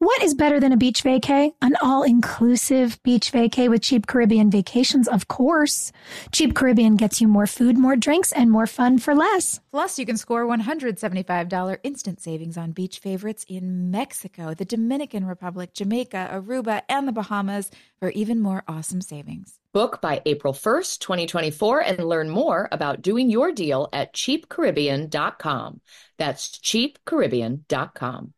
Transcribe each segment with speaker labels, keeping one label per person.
Speaker 1: What is better than a beach vacay? An all-inclusive beach vacay with Cheap Caribbean Vacations, of course. Cheap Caribbean gets you more food, more drinks, and more fun for less.
Speaker 2: Plus, you can score $175 instant savings on beach favorites in Mexico, the Dominican Republic, Jamaica, Aruba, and the Bahamas for even more awesome savings.
Speaker 3: Book by April 1st, 2024, and learn more about doing your deal at cheapcaribbean.com. That's cheapcaribbean.com.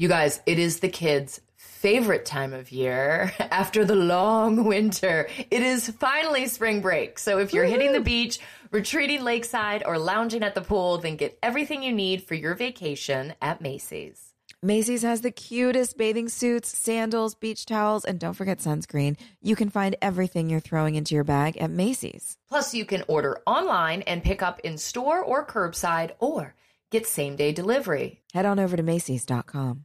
Speaker 4: You guys, it is the kids' favorite time of year after the long winter. It is finally spring break. So if you're Woo-hoo. hitting the beach, retreating lakeside, or lounging at the pool, then get everything you need for your vacation at Macy's.
Speaker 2: Macy's has the cutest bathing suits, sandals, beach towels, and don't forget sunscreen. You can find everything you're throwing into your bag at Macy's.
Speaker 4: Plus, you can order online and pick up in store or curbside or get same day delivery.
Speaker 2: Head on over to Macy's.com.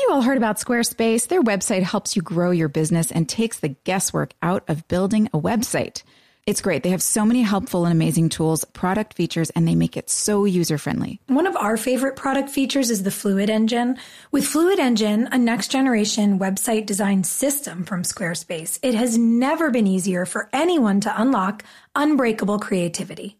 Speaker 2: You all heard about Squarespace? Their website helps you grow your business and takes the guesswork out of building a website. It's great. They have so many helpful and amazing tools, product features, and they make it so user friendly.
Speaker 1: One of our favorite product features is the Fluid Engine. With Fluid Engine, a next generation website design system from Squarespace, it has never been easier for anyone to unlock unbreakable creativity.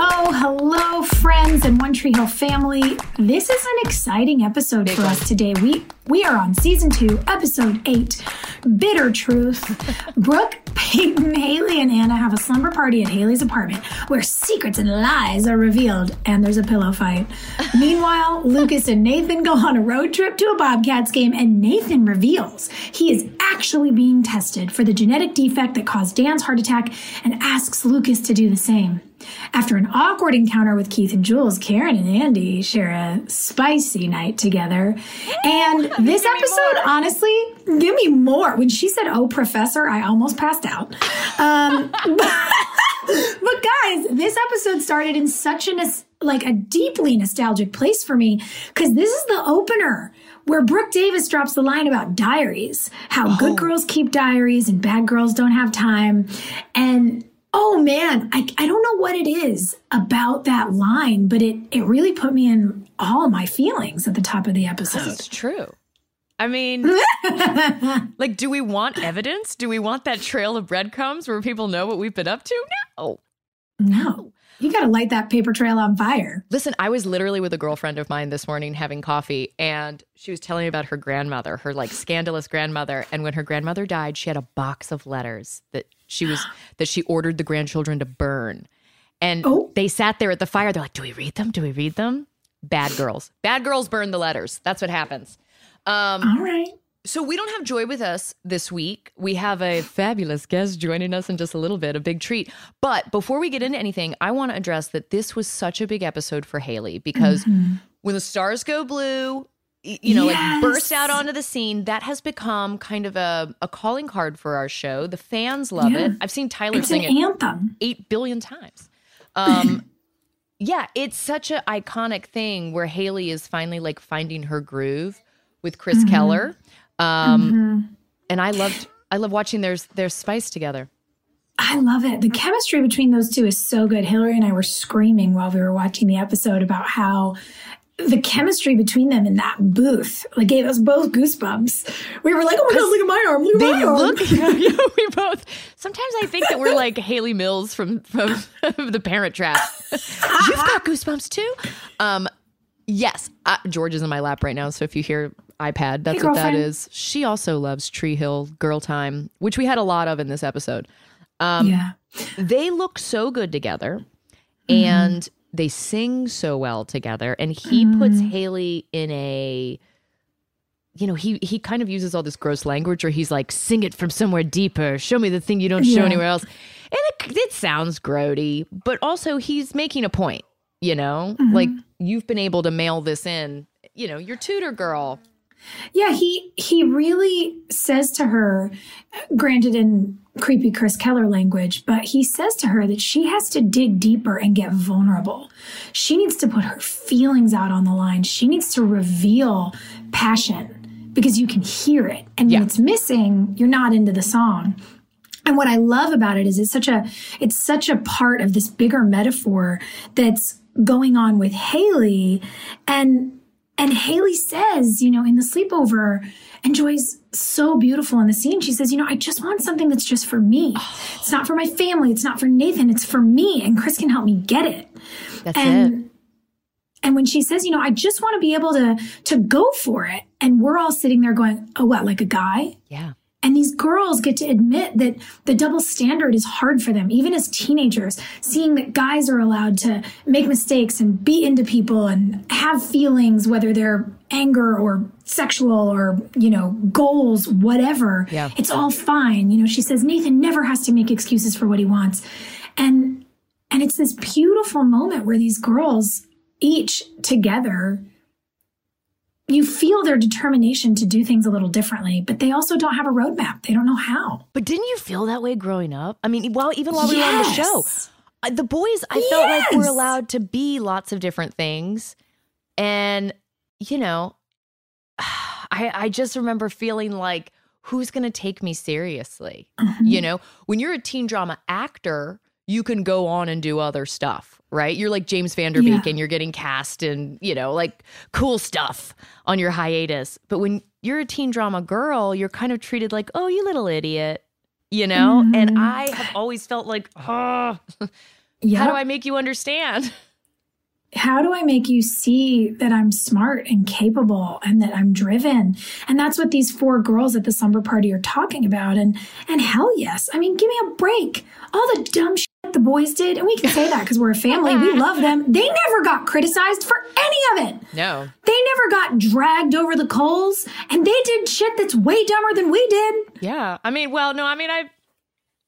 Speaker 1: Oh, hello, friends and One Tree Hill family. This is an exciting episode for us today. We we are on season two, episode eight, Bitter Truth. Brooke, Peyton, Haley, and Anna have a slumber party at Haley's apartment where secrets and lies are revealed, and there's a pillow fight. Meanwhile, Lucas and Nathan go on a road trip to a Bobcats game, and Nathan reveals he is actually being tested for the genetic defect that caused Dan's heart attack and asks Lucas to do the same. After an awkward encounter with Keith and Jules, Karen and Andy share a spicy night together. And this episode, honestly, give me more. When she said, Oh, professor, I almost passed out. Um, but, but guys, this episode started in such an like a deeply nostalgic place for me because this is the opener where Brooke Davis drops the line about diaries, how oh. good girls keep diaries and bad girls don't have time. And Oh man, I, I don't know what it is about that line, but it, it really put me in all my feelings at the top of the episode.
Speaker 5: It's true. I mean, like, do we want evidence? Do we want that trail of breadcrumbs where people know what we've been up to? No.
Speaker 1: No. You got to light that paper trail on fire.
Speaker 5: Listen, I was literally with a girlfriend of mine this morning having coffee, and she was telling me about her grandmother, her like scandalous grandmother. And when her grandmother died, she had a box of letters that she was that she ordered the grandchildren to burn. And oh. they sat there at the fire. They're like, "Do we read them? Do we read them?" Bad girls. Bad girls burn the letters. That's what happens.
Speaker 1: Um, All right.
Speaker 5: So we don't have Joy with us this week. We have a fabulous guest joining us in just a little bit, a big treat. But before we get into anything, I want to address that this was such a big episode for Haley because
Speaker 1: Mm-hmm.
Speaker 5: when the stars go blue, you know, like burst out onto the scene, that has become kind of a, a calling card for our show. The fans love
Speaker 1: Yeah.
Speaker 5: it. I've seen Tyler
Speaker 1: It's an
Speaker 5: sing it
Speaker 1: anthem.
Speaker 5: eight billion times. Um, yeah, it's such an iconic thing where Haley is finally like finding her groove with Chris
Speaker 1: Mm-hmm.
Speaker 5: Keller. Um, and I loved I love watching their their spice together.
Speaker 1: I love it. The chemistry between those two is so good. Hillary and I were screaming while we were watching the episode about how the chemistry between them in that booth like gave us both goosebumps. We were like, "Oh my god, look at my arm! Look at my arm!"
Speaker 5: look yeah, we both sometimes I think that we're like Hayley Mills from from the Parent Trap. You've got goosebumps too. Um yes, uh, George is in my lap right now, so if you hear iPad, that's
Speaker 1: Hey,
Speaker 5: what that is. She also loves Tree Hill Girl Time, which we had a lot of in this episode. Um,
Speaker 1: yeah.
Speaker 5: they look so good together
Speaker 1: Mm-hmm.
Speaker 5: and they sing so well together and he puts
Speaker 1: Mm-hmm.
Speaker 5: haley in a you know he he kind of uses all this gross language where he's like sing it from somewhere deeper show me the thing you don't show
Speaker 1: Yeah.
Speaker 5: anywhere else and it, it sounds grody but also he's making a point you know
Speaker 1: Mm-hmm.
Speaker 5: like you've been able to mail this in you know your tutor girl
Speaker 1: Yeah, he he really says to her, granted in creepy Chris Keller language, but he says to her that she has to dig deeper and get vulnerable. She needs to put her feelings out on the line. She needs to reveal passion because you can hear it. And
Speaker 5: Yeah.
Speaker 1: when it's missing, you're not into the song. And what I love about it is it's such a it's such a part of this bigger metaphor that's going on with Haley and and Haley says, you know, in the sleepover, and Joy's so beautiful in the scene. She says, you know, I just want something that's just for me. It's not for my family. It's not for Nathan. It's for me. And Chris can help me get it.
Speaker 5: that's it
Speaker 1: And and when she says, you know, I just want to be able to to go for it, and we're all sitting there going, oh, what, like a guy?
Speaker 5: yeah
Speaker 1: And these girls get to admit that the double standard is hard for them, even as teenagers, seeing that guys are allowed to make mistakes and be into people and have feelings, whether they're anger or sexual or, you know, goals, whatever.
Speaker 5: Yeah.
Speaker 1: It's all fine. You know, she says Nathan never has to make excuses for what he wants. And and it's this beautiful moment where these girls each together you feel their determination to do things a little differently, but they also don't have a roadmap. They don't know how.
Speaker 5: but didn't you feel that way growing up i mean while even while we were on the show the boys i felt like were
Speaker 1: Yes.
Speaker 5: allowed to be lots of different things and you know i i just remember feeling like who's going to take me seriously
Speaker 1: Mm-hmm.
Speaker 5: you know when you're a teen drama actor you can go on and do other stuff right you're like James Van Der Beek
Speaker 1: Yeah.
Speaker 5: and you're getting cast in you know like cool stuff on your hiatus but when you're a teen drama girl you're kind of treated like oh you little idiot you know and
Speaker 1: Mhm.
Speaker 5: i have always felt like oh
Speaker 1: Yeah.
Speaker 5: how do i make you understand
Speaker 1: how do I make you see that I'm smart and capable and that I'm driven? And that's what these four girls at the slumber party are talking about. And and hell yes. I mean, give me a break. All the dumb shit the boys did, and we can say that because we're a family. We love them. They never got criticized for any of it.
Speaker 5: no
Speaker 1: They never got dragged over the coals, and they did shit that's way dumber than we did.
Speaker 5: Yeah. I mean, well, no, I mean, I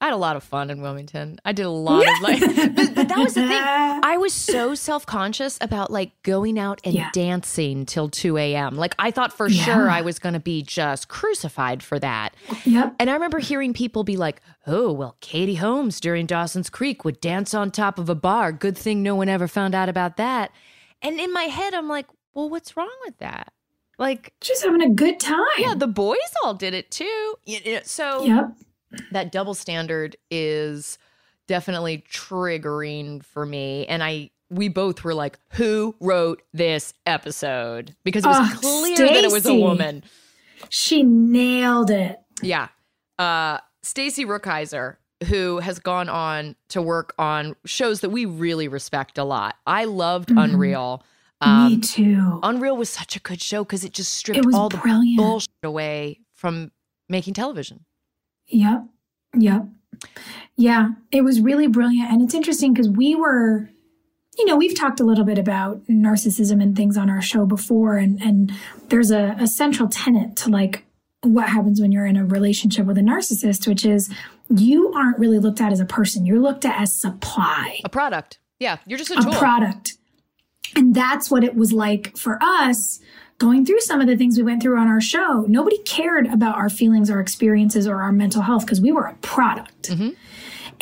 Speaker 5: I had a lot of fun in Wilmington. I did a lot of like, but, but that was the thing. I was so self conscious about like going out and
Speaker 1: Yeah.
Speaker 5: dancing till 2 a.m. Like, I thought for
Speaker 1: Yeah.
Speaker 5: sure I was going to be just crucified for that.
Speaker 1: Yep.
Speaker 5: And I remember hearing people be like, oh, well, Katie Holmes during Dawson's Creek would dance on top of a bar. Good thing no one ever found out about that. And in my head, I'm like, well, what's wrong with that? Like,
Speaker 1: Just having a good time.
Speaker 5: yeah, the boys all did it too. You know, So
Speaker 1: Yep.
Speaker 5: That double standard is definitely triggering for me. And i we both were like who wrote this episode? Because it was
Speaker 1: Oh,
Speaker 5: clear that it was a woman.
Speaker 1: She nailed it.
Speaker 5: yeah. Uh Stacy Rukeyser who has gone on to work on shows that we really respect a lot. I loved
Speaker 1: Mhm.
Speaker 5: unreal.
Speaker 1: Me
Speaker 5: um
Speaker 1: too.
Speaker 5: unreal was such a good show because it just stripped
Speaker 1: It
Speaker 5: all the bullshit away from making television
Speaker 1: Yep. Yep. Yeah, it was really brilliant. And it's interesting because we were, you know, we've talked a little bit about narcissism and things on our show before. And, and there's a, a central tenet to like what happens when you're in a relationship with a narcissist, which is you aren't really looked at as a person. You're looked at as supply,
Speaker 5: A product. Yeah, you're just a
Speaker 1: a product. And that's what it was like for us going through some of the things we went through on our show. Nobody cared about our feelings, our experiences, or our mental health because we were a product. Mm-hmm.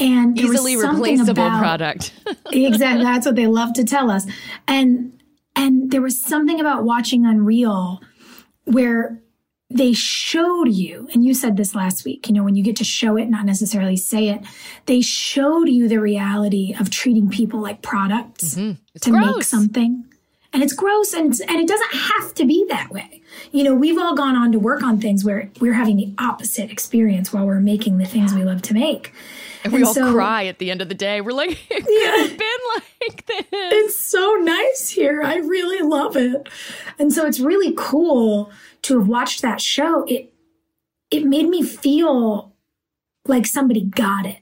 Speaker 1: And there was
Speaker 5: Easily
Speaker 1: something
Speaker 5: replaceable
Speaker 1: about-
Speaker 5: product.
Speaker 1: exactly that's what they love to tell us and and there was something about watching unreal where they showed you and you said this last week you know when you get to show it not necessarily say it they showed you the reality of treating people like products mm-hmm.
Speaker 5: It's
Speaker 1: to make something and it's gross and, and it doesn't have to be that way you know we've all gone on to work on things where we're having the opposite experience while we're making the things we love to make
Speaker 5: And we
Speaker 1: And
Speaker 5: all
Speaker 1: so-
Speaker 5: cry at the end of the day. We're like, it could have been like this.
Speaker 1: it's so nice here. I really love it. And so it's really cool to have watched that show. It it made me feel like somebody got it.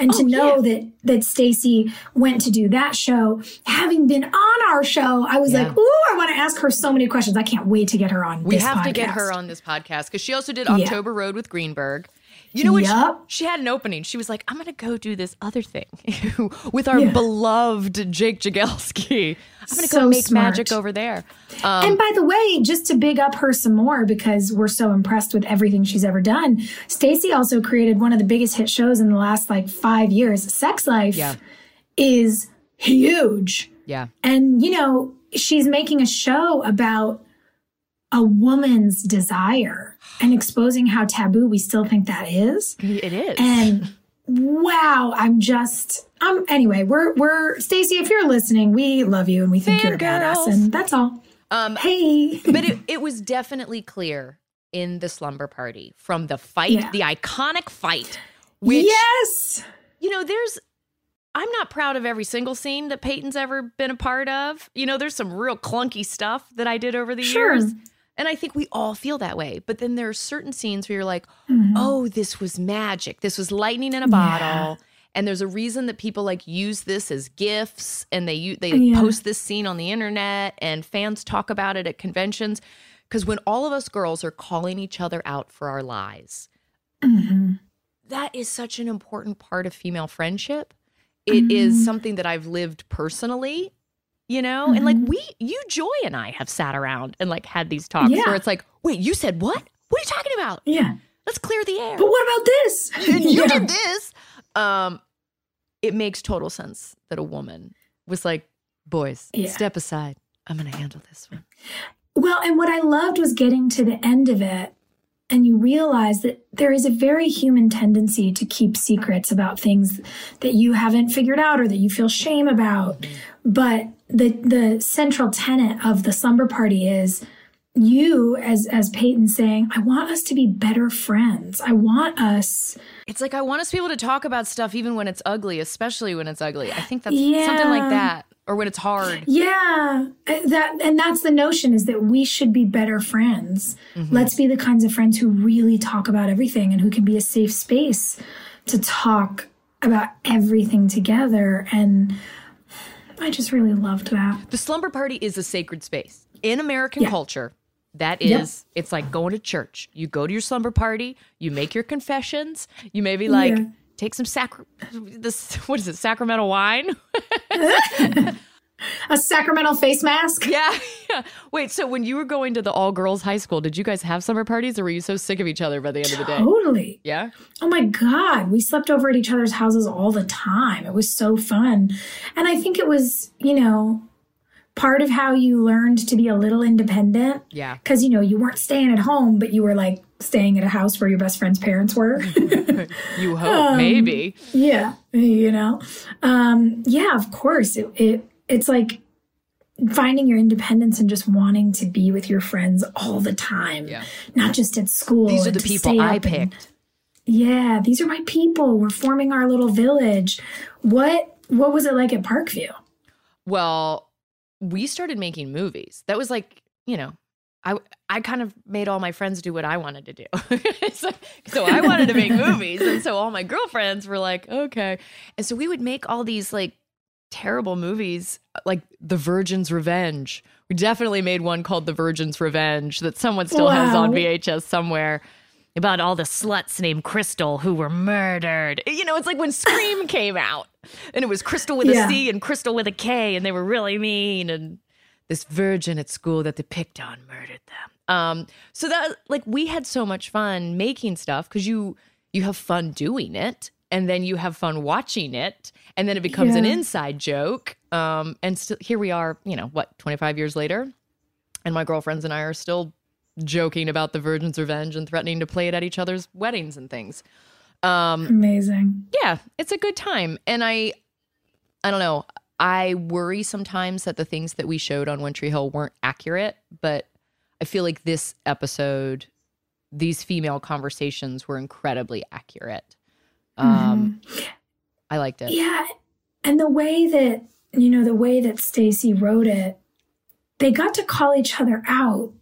Speaker 1: And to
Speaker 5: Oh,
Speaker 1: know that that Stacy went to do that show, having been on our show, I was
Speaker 5: Yeah.
Speaker 1: like, "Ooh, I want to ask her so many questions. I can't wait to get her on
Speaker 5: We have to get her on this podcast because she also did
Speaker 1: Yeah.
Speaker 5: October Road with Greenberg. You know what? she- She, had an opening. She was like, I'm going to go do this other thing with our
Speaker 1: Yeah.
Speaker 5: beloved Jake Jagielski. I'm going to
Speaker 1: So
Speaker 5: go make
Speaker 1: smart.
Speaker 5: magic over there. Um,
Speaker 1: and by the way, just to big up her some more because we're so impressed with everything she's ever done, Stacy also created one of the biggest hit shows in the last like five years. Sex Life
Speaker 5: Yeah.
Speaker 1: is huge.
Speaker 5: yeah.
Speaker 1: And, you know, she's making a show about a woman's desire and exposing how taboo we still think that is.
Speaker 5: It is.
Speaker 1: And wow, I'm just um anyway, we're we're Stacy, if you're listening, we love you and we think you're a badass and that's all.
Speaker 5: Um,
Speaker 1: Hey.
Speaker 5: but it, it was definitely clear in the slumber party from the fight,
Speaker 1: Yeah.
Speaker 5: the iconic fight, which,
Speaker 1: yes.
Speaker 5: you know, there's, I'm not proud of every single scene that Peyton's ever been a part of. You know, there's some real clunky stuff that I did over the
Speaker 1: Sure.
Speaker 5: years. And I think we all feel that way. But then there are certain scenes where you're like,
Speaker 1: Mhm.
Speaker 5: oh, this was magic. This was lightning in a
Speaker 1: Yeah.
Speaker 5: bottle. And there's a reason that people like use this as gifts and they they
Speaker 1: Yeah.
Speaker 5: post this scene on the internet and fans talk about it at conventions because when all of us girls are calling each other out for our lies,
Speaker 1: Mhm.
Speaker 5: that is such an important part of female friendship. It is
Speaker 1: Mhm.
Speaker 5: something that I've lived personally, you know? And like we you Joy and I have sat around and like had these talks
Speaker 1: Yeah.
Speaker 5: where it's like, "Wait, you said what? What are you talking about?
Speaker 1: Yeah.
Speaker 5: Let's clear the air."
Speaker 1: But what about this?
Speaker 5: and you
Speaker 1: Yeah.
Speaker 5: did this. Um, it makes total sense that a woman was like, boys,
Speaker 1: Yeah.
Speaker 5: step aside. I'm gonna handle this one.
Speaker 1: Well, and what I loved was getting to the end of it and you realize that there is a very human tendency to keep secrets about things that you haven't figured out or that you feel shame about. But the the central tenet of the slumber party is you as as Peyton saying, I want us to be better friends. I want us
Speaker 5: It's like I want us to be able to talk about stuff even when it's ugly, especially when it's ugly. I think that's
Speaker 1: Yeah.
Speaker 5: something like that, or when it's hard.
Speaker 1: Yeah, uh, that and that's the notion is that we should be better friends. Let's be the kinds of friends who really talk about everything and who can be a safe space to talk about everything together and I just really loved that.
Speaker 5: The slumber party is a sacred space in American
Speaker 1: Yeah.
Speaker 5: culture. That is,
Speaker 1: Yep.
Speaker 5: it's like going to church. You go to your slumber party, you make your confessions, you maybe like
Speaker 1: Yeah.
Speaker 5: take some sacr this what is it, sacramental wine?
Speaker 1: A sacramental face mask?
Speaker 5: Yeah, yeah. Wait, so when you were going to the all girls high school, did you guys have summer parties or were you so sick of each other by the end of the day?
Speaker 1: Totally.
Speaker 5: Yeah.
Speaker 1: Oh my God. We slept over at each other's houses all the time. It was so fun. And I think it was, you know, part of how you learned to be a little independent.
Speaker 5: Yeah.
Speaker 1: Because, you know, you weren't staying at home, but you were like staying at a house where your best friend's parents were.
Speaker 5: You hope, maybe.
Speaker 1: yeah. You know? Um, yeah, of course. It, it It's like finding your independence and just wanting to be with your friends all the time,
Speaker 5: Yeah.
Speaker 1: not just at school.
Speaker 5: These are the people I
Speaker 1: up and-
Speaker 5: picked.
Speaker 1: yeah, these are my people. We're forming our little village. What what was it like at Parkview?
Speaker 5: Well, we started making movies. That was like, you know, I I kind of made all my friends do what I wanted to do. so, so I wanted to make movies, and so all my girlfriends were like, okay. And so we would make all these like terrible movies, like The Virgin's Revenge. We definitely made one called The Virgin's Revenge that someone still has on VHS somewhere. about all the sluts named Crystal who were murdered. You know, it's like when Scream came out and it was Crystal with
Speaker 1: Yeah.
Speaker 5: a C and Crystal with a K and they were really mean and this virgin at school that they picked on murdered them. Um, so that like we had so much fun making stuff because you you have fun doing it and then you have fun watching it and then it becomes an inside joke. Um, and still here we are, you know, what, 25 years later? And my girlfriends and I are still joking about the Virgin's Revenge and threatening to play it at each other's weddings and things. Um,
Speaker 1: Amazing.
Speaker 5: yeah, it's a good time. And I I don't know. I worry sometimes that the things that we showed on One Tree Hill weren't accurate, but I feel like this episode, these female conversations were incredibly accurate. Um I liked it.
Speaker 1: Yeah. And the way that, you know, the way that Stacy wrote it, they got to call each other out.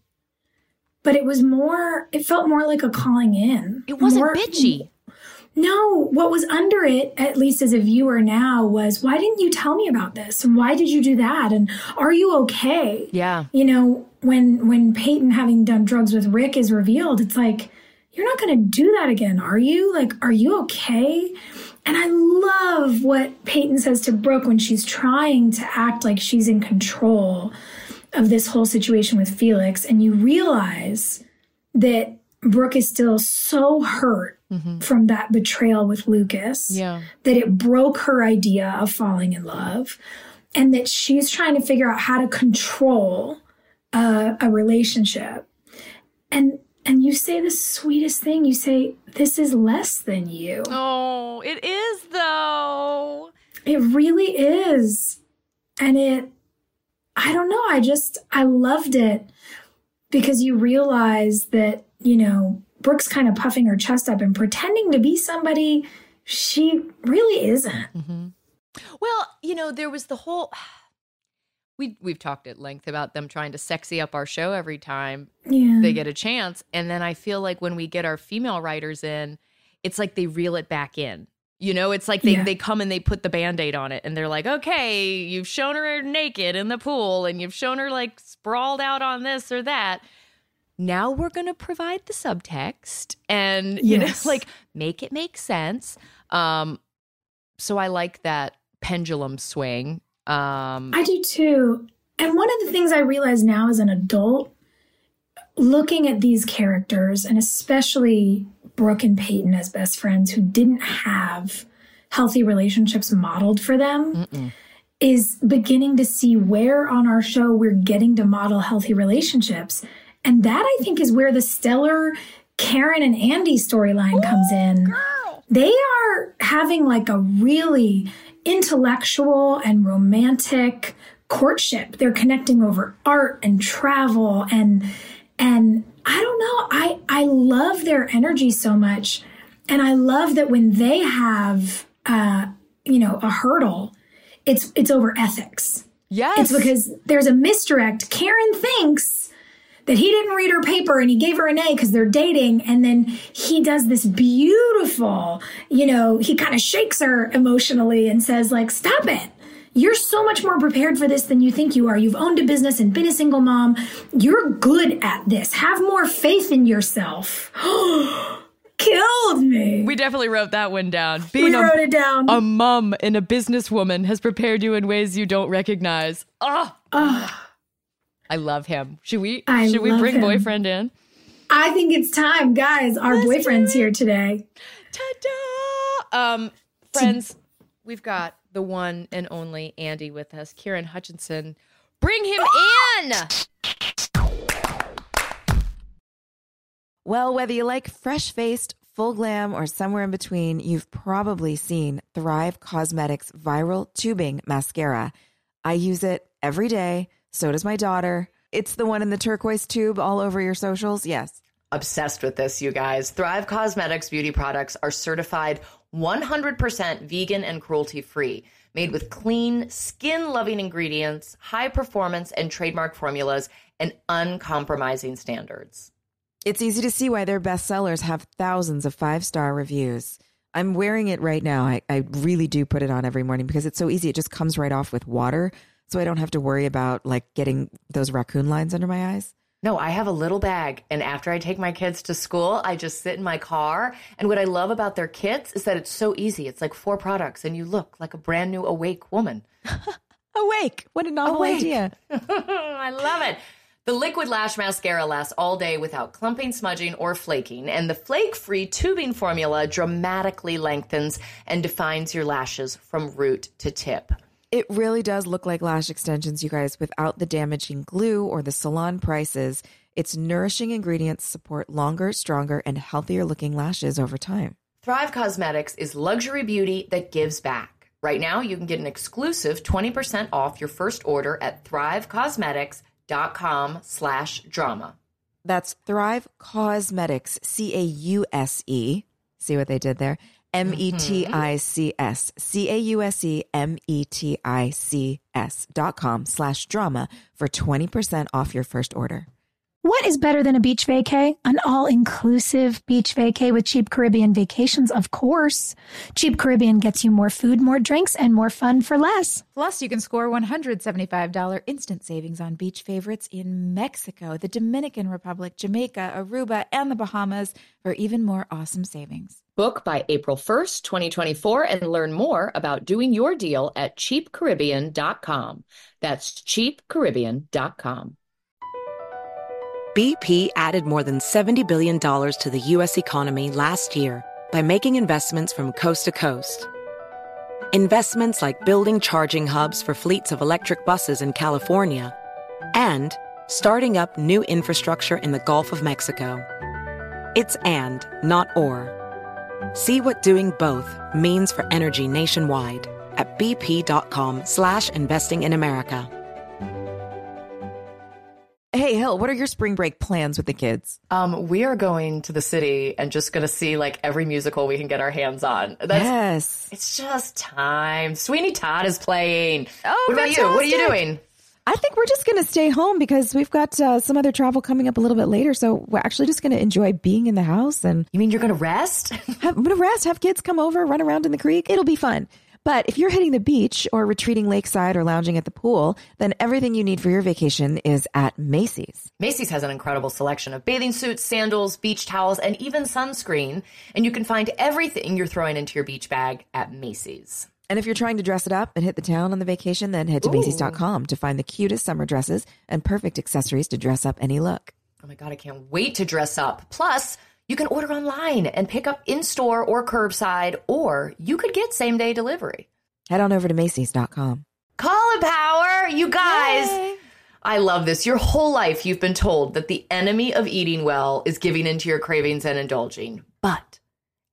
Speaker 1: But it was more, it felt more like a calling in.
Speaker 5: It wasn't
Speaker 1: More-
Speaker 5: bitchy.
Speaker 1: No, what was under it, at least as a viewer now, was why didn't you tell me about this? And why did you do that? And are you okay?
Speaker 5: Yeah.
Speaker 1: You know, when when Peyton having done drugs with Rick is revealed, it's like, you're not gonna do that again, are you? Like, are you okay? And I love what Peyton says to Brooke when she's trying to act like she's in control of this whole situation with Felix, and you realize that Brooke is still so hurt from that betrayal with Lucas
Speaker 5: Yeah.
Speaker 1: that it broke her idea of falling in love and that she's trying to figure out how to control uh, a relationship and and you say the sweetest thing. You say this is less than you.
Speaker 5: Oh, it is though.
Speaker 1: it really is. And it i don't know i just i loved it because you realize that you know brooke's kind of puffing her chest up and pretending to be somebody she really isn't. Mm-hmm.
Speaker 5: Well, you know, there was the whole we we've talked at length about them trying to sexy up our show every time
Speaker 1: yeah
Speaker 5: they get a chance. And then I feel like when we get our female writers in, it's like they reel it back in. You know, it's like they,
Speaker 1: Yeah.
Speaker 5: they come and they put the band aid on it and they're like, okay, you've shown her naked in the pool and you've shown her like sprawled out on this or that. Now we're going to provide the subtext and, you
Speaker 1: Yes.
Speaker 5: know, like make it make sense. Um, so I like that pendulum swing. Um,
Speaker 1: I do too. And one of the things I realize now as an adult, looking at these characters, and especially Brooke and Peyton as best friends who didn't have healthy relationships modeled for them, is beginning to see where on our show we're getting to model healthy relationships. And that I think is where the stellar Karen and Andy storyline comes in they are having like a really intellectual and romantic courtship. They're connecting over art and travel and and i don't know i i love their energy so much. And i love that when they have uh you know a hurdle it's it's over ethics.
Speaker 5: Yes.
Speaker 1: it's because there's a misdirect. Karen thinks that he didn't read her paper and he gave her an A because they're dating. And then he does this beautiful, you know, he kind of shakes her emotionally and says, like, stop it. You're so much more prepared for this than you think you are. You've owned a business and been a single mom. You're good at this. Have more faith in yourself. Killed me.
Speaker 5: we definitely wrote that one down.
Speaker 1: We
Speaker 5: Being a-
Speaker 1: wrote it down.
Speaker 5: a mum and a businesswoman has prepared you in ways you don't recognize. Oh, I love him. Should we?
Speaker 1: I
Speaker 5: should we bring
Speaker 1: him.
Speaker 5: boyfriend in?
Speaker 1: I think it's time, guys. Our boyfriend's here today.
Speaker 5: Ta-da! Um, friends, we've got the one and only Andy with us, Kieren Hutchison. Bring him in.
Speaker 2: Well, whether you like fresh faced, full glam, or somewhere in between, you've probably seen Thrive Causemetics Viral Tubing Mascara. I use it every day. So does my daughter. It's the one in the turquoise tube all over your socials. Yes.
Speaker 4: Obsessed with this, you guys. Thrive Causemetics beauty products are certified 100% vegan and cruelty free, made with clean, skin loving ingredients, high performance and trademark formulas, and uncompromising standards.
Speaker 2: It's easy to see why their bestsellers have thousands of five star reviews. I'm wearing it right now. I, I really do put it on every morning because it's so easy. It just comes right off with water. So I don't have to worry about like getting those raccoon lines under my eyes.
Speaker 5: No, I have a little bag. And after I take my kids to school, I just sit in my car. And what I love about their kits is that it's so easy. It's like four products, and you look like a brand new awake woman.
Speaker 2: Awake. What a novel
Speaker 5: Awake.
Speaker 2: idea.
Speaker 5: I love it. The liquid lash mascara lasts all day without clumping, smudging, or flaking, and the flake free tubing formula dramatically lengthens and defines your lashes from root to tip.
Speaker 2: It really does look like lash extensions, you guys, without the damaging glue or the salon prices. Its nourishing ingredients support longer, stronger, and healthier looking lashes over time.
Speaker 5: Thrive Causemetics is luxury beauty that gives back. Right now, you can get an exclusive 20% off your first order at thrivecausemetics.com slash drama.
Speaker 2: That's Thrive Causemetics, C A U S E. See what they did there? M E T I C S, C A U S E M E T I C S dot com slash drama for 20% off your first order.
Speaker 1: What is better than a beach vacay? An all inclusive beach vacay with Cheap Caribbean Vacations, of course. Cheap Caribbean gets you more food, more drinks, and more fun for less.
Speaker 2: Plus, you can score $175 instant savings on beach favorites in Mexico, the Dominican Republic, Jamaica, Aruba, and the Bahamas for even more awesome savings.
Speaker 6: Book by April 1st, 2024, and learn more about doing your deal at cheapcaribbean.com. That's cheapcaribbean.com.
Speaker 7: BP added more than $70 billion to the U.S. economy last year by making investments from coast to coast. Investments like building charging hubs for fleets of electric buses in California and starting up new infrastructure in the Gulf of Mexico. It's and, not or. See what doing both means for energy nationwide at bp.com slash investing in America.
Speaker 2: Hey, Hill, what are your spring break plans with the kids?
Speaker 5: Um, we are going to the city and just going to see like every musical we can get our hands on. That's,
Speaker 2: yes.
Speaker 5: It's just time. Sweeney Todd is playing.
Speaker 2: Oh,
Speaker 5: what about you? What are you doing?
Speaker 2: I think we're just going to stay home because we've got uh, some other travel coming up a little bit later. So we're actually just going to enjoy being in the house and
Speaker 5: You mean you're going to rest?
Speaker 2: have, I'm going to rest, have kids come over, run around in the creek. It'll be fun. But if you're hitting the beach or retreating lakeside or lounging at the pool, then everything you need for your vacation is at Macy's.
Speaker 5: Macy's has an incredible selection of bathing suits, sandals, beach towels, and even sunscreen. And you can find everything you're throwing into your beach bag at Macy's.
Speaker 2: And if you're trying to dress it up and hit the town on the vacation, then head to Macy's.com to find the cutest summer dresses and perfect accessories to dress up any look.
Speaker 5: Oh my God, I can't wait to dress up. Plus, you can order online and pick up in store or curbside, or you could get same day delivery.
Speaker 2: Head on over to Macy's.com.
Speaker 5: Caulipower, you guys. I love this. Your whole life, you've been told that the enemy of eating well is giving into your cravings and indulging. But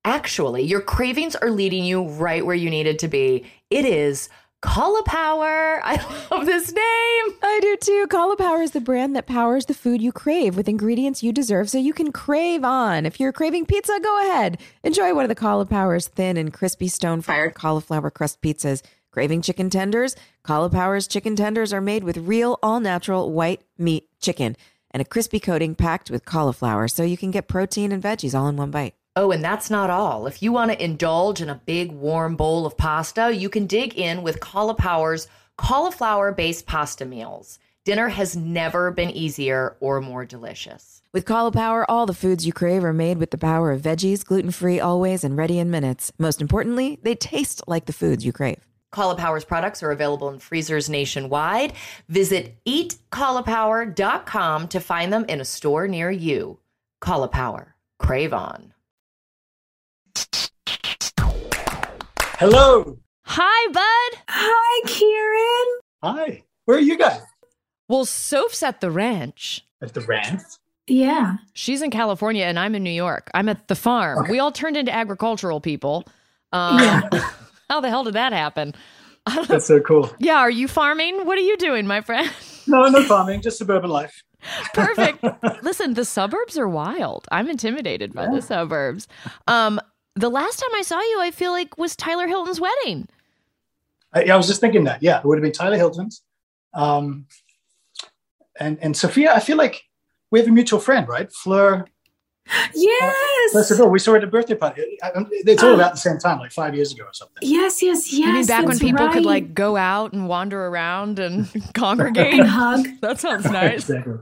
Speaker 5: actually, your cravings are leading you right where you needed to be. It is Caulipower. I love this name.
Speaker 2: I do too. Caulipower is the brand that powers the food you crave with ingredients you deserve so you can crave on. If you're craving pizza, go ahead. Enjoy one of the Caulipower's thin and crispy stone fired cauliflower crust pizzas. Craving chicken tenders? Caulipower's chicken tenders are made with real, all natural white meat chicken and a crispy coating packed with cauliflower so you can get protein and veggies all in one bite.
Speaker 5: Oh, and that's not all. If you want to indulge in a big warm bowl of pasta, you can dig in with Caulipower's cauliflower based pasta meals. Dinner has never been easier or more delicious.
Speaker 2: With Caulipower, all the foods you crave are made with the power of veggies, gluten free always, and ready in minutes. Most importantly, they taste like the foods you crave.
Speaker 5: Caulipower's products are available in freezers nationwide. Visit eatcaulipower.com to find them in a store near you. Caulipower, crave on.
Speaker 8: Hello.
Speaker 9: Hi, bud.
Speaker 1: Hi, Kieren.
Speaker 8: Hi. Where are you guys?
Speaker 9: Well, Soph's at the ranch.
Speaker 8: At the ranch?
Speaker 1: Yeah.
Speaker 9: She's in California and I'm in New York. I'm at the farm. We all turned into agricultural people. Um, how the hell did that happen?
Speaker 8: That's so cool.
Speaker 9: Yeah, are you farming? What are you doing, my friend?
Speaker 8: No, no farming, just suburban life.
Speaker 9: Perfect. Listen, the suburbs are wild. I'm intimidated by the suburbs. Um, the last time I saw you, I feel like was Tyler Hilton's wedding.
Speaker 8: I, I was just thinking that. Yeah, it would have been Tyler Hilton's. Um, and and Sophia, I feel like we have a mutual friend, right? Fleur
Speaker 1: Yes.
Speaker 8: First of all, we saw it at a birthday party. I- I- It's all about the same time, like five years ago or something.
Speaker 1: Yes, yes, yes.
Speaker 5: you mean back when
Speaker 1: that's
Speaker 5: people could like go out and wander around and congregate?
Speaker 1: and hug.
Speaker 5: that sounds nice.
Speaker 8: Exactly.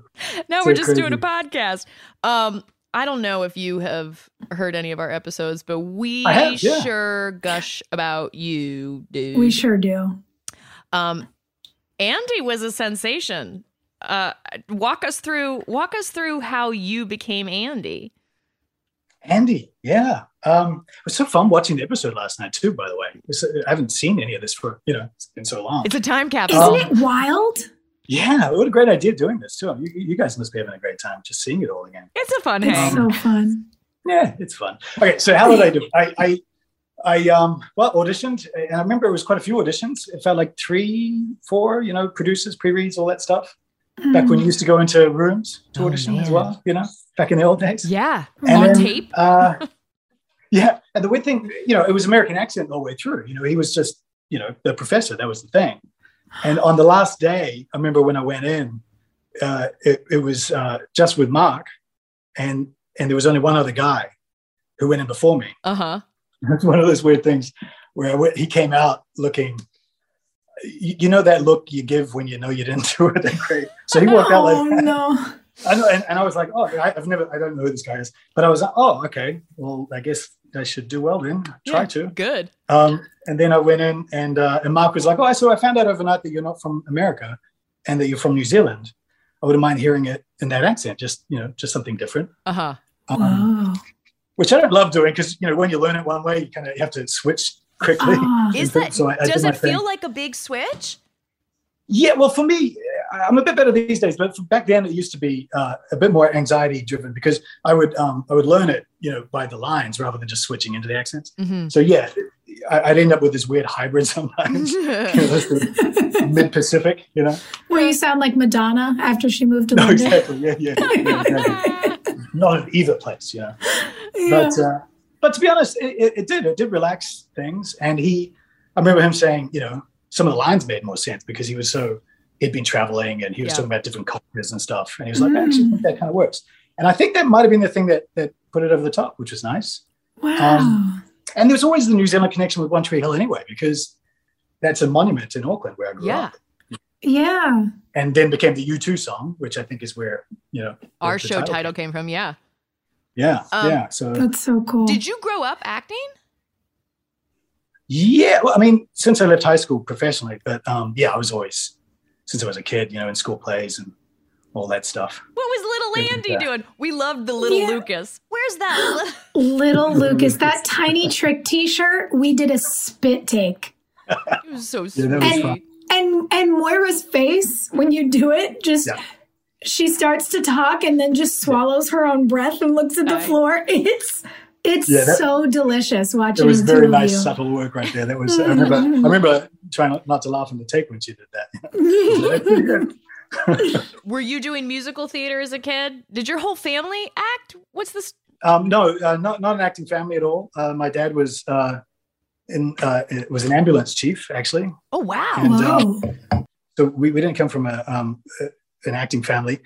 Speaker 5: now
Speaker 8: So
Speaker 5: we're just doing a podcast. Um, I don't know if you have heard any of our episodes, but we
Speaker 8: have, yeah.
Speaker 5: sure gush about you, dude.
Speaker 1: We sure do.
Speaker 5: Um, Andy was a sensation. Uh, walk us through walk us through how you became Andy.
Speaker 8: Andy, yeah. Um, it was so fun watching the episode last night too. By the way, was- I haven't seen any of this for you know it's been so long.
Speaker 5: It's a time capsule. Isn't.
Speaker 8: Um,
Speaker 1: it wild?
Speaker 8: Yeah, what a great idea doing this too. You, you guys must be having a great time just seeing it all again.
Speaker 5: it's a fun
Speaker 1: It's
Speaker 5: hang.
Speaker 1: so fun.
Speaker 8: Yeah, it's fun. Okay, so how did I do? I, I, I um, well, auditioned, and I remember it was quite a few auditions. It felt like three, four, you know, producers, pre-reads, all that stuff. Back when you used to go into rooms to
Speaker 5: Oh,
Speaker 8: audition as well, you know, back in the old days.
Speaker 5: Yeah,
Speaker 8: And
Speaker 5: on
Speaker 8: then,
Speaker 5: tape.
Speaker 8: Uh, yeah, and the weird thing, you know, it was American accent all the way through. You know, he was just, you know, the professor. That was the thing. And on the last day, I remember when I went in, uh, it, it was uh, just with Mark, and and there was only one other guy who went in before me.
Speaker 5: Uh huh.
Speaker 8: That's one of those weird things where went- he came out looking. You, you know that look you give when you know you didn't do it that great. So he walked out like, Oh
Speaker 1: no.
Speaker 8: I know, and, and I was like, oh, I, I've never, I don't know who this guy is, but I was like, oh, okay, well, I guess I should do well then. Try
Speaker 5: Yeah,
Speaker 8: to.
Speaker 5: Good.
Speaker 8: Um, and then I went in, and uh, and Mark was like, oh, so I found out overnight that you're not from America, and that you're from New Zealand. I wouldn't mind hearing it in that accent, just you know, just something different.
Speaker 5: Uh huh.
Speaker 8: Um,
Speaker 1: Whoa.
Speaker 8: which I don't love doing because you know when you learn it one way, you kind of have to switch quickly.
Speaker 1: Ah.
Speaker 5: Is that
Speaker 8: so I- I did
Speaker 5: does it feel
Speaker 8: thing.
Speaker 5: like a big switch?
Speaker 8: Yeah, well, for me, I- I'm a bit better these days, but back then it used to be uh, a bit more anxiety driven because I would um, I would learn it, you know, by the lines rather than just switching into the accents.
Speaker 5: Mm-hmm.
Speaker 8: So yeah, I, I'd end up with this weird hybrid sometimes, mid Pacific, you know.
Speaker 1: Where you sound like Madonna after she moved to
Speaker 8: No,
Speaker 1: London.
Speaker 8: exactly. Yeah, yeah, yeah exactly. Not in either place, you know.
Speaker 1: Yeah.
Speaker 8: But uh, but to be honest, it, it, it did. It did relax things, and he. I remember him saying, you know, some of the lines made more sense because he was so he'd been traveling and he was
Speaker 5: Yeah.
Speaker 8: talking about different cultures and stuff, and he was like, I actually think that kind of works. And I think that might have been the thing that that put it over the top, which was nice.
Speaker 1: wow.
Speaker 8: Um, And there's always the New Zealand connection with One Tree Hill anyway, because that's a monument in Auckland where I grew
Speaker 5: Yeah.
Speaker 8: up.
Speaker 1: yeah.
Speaker 8: And then became the U2 song, which I think is where, you know,
Speaker 5: Our
Speaker 8: the
Speaker 5: show title came from. Yeah.
Speaker 8: Yeah.
Speaker 5: Um,
Speaker 8: yeah. So
Speaker 1: That's so cool.
Speaker 5: Did you grow up acting?
Speaker 8: Yeah, well, I mean, since I left high school professionally, but um, yeah, I was always since I was a kid, you know, in school plays and all that stuff.
Speaker 5: What was little
Speaker 8: Yeah.
Speaker 5: Andy doing? We loved the little
Speaker 1: Yeah.
Speaker 5: Lucas. Where's that? Little-
Speaker 1: Little Lucas, that tiny trick t-shirt, we did a spit take.
Speaker 5: it was so sweet.
Speaker 8: that was
Speaker 1: And-
Speaker 8: fun.
Speaker 1: And and Moira's face when you do it, just
Speaker 8: Yeah.
Speaker 1: she starts to talk and then just swallows her own breath and looks at the
Speaker 5: Right.
Speaker 1: floor. It's it's
Speaker 8: Yeah, that-
Speaker 1: so delicious watching
Speaker 8: It was very nice,
Speaker 1: you.
Speaker 8: subtle work right there. That was. I remember. I remember trying not, not to laugh in the take when she did that. That's pretty good.
Speaker 5: Were you doing musical theater as a kid? Did your whole family act? What's this?
Speaker 8: Um, no, uh, not not an acting family at all. Uh, my dad was uh, in uh, was an ambulance chief actually.
Speaker 5: Oh wow.
Speaker 8: And, uh,
Speaker 1: Whoa.
Speaker 8: so we, we didn't come from a um, a- an acting family.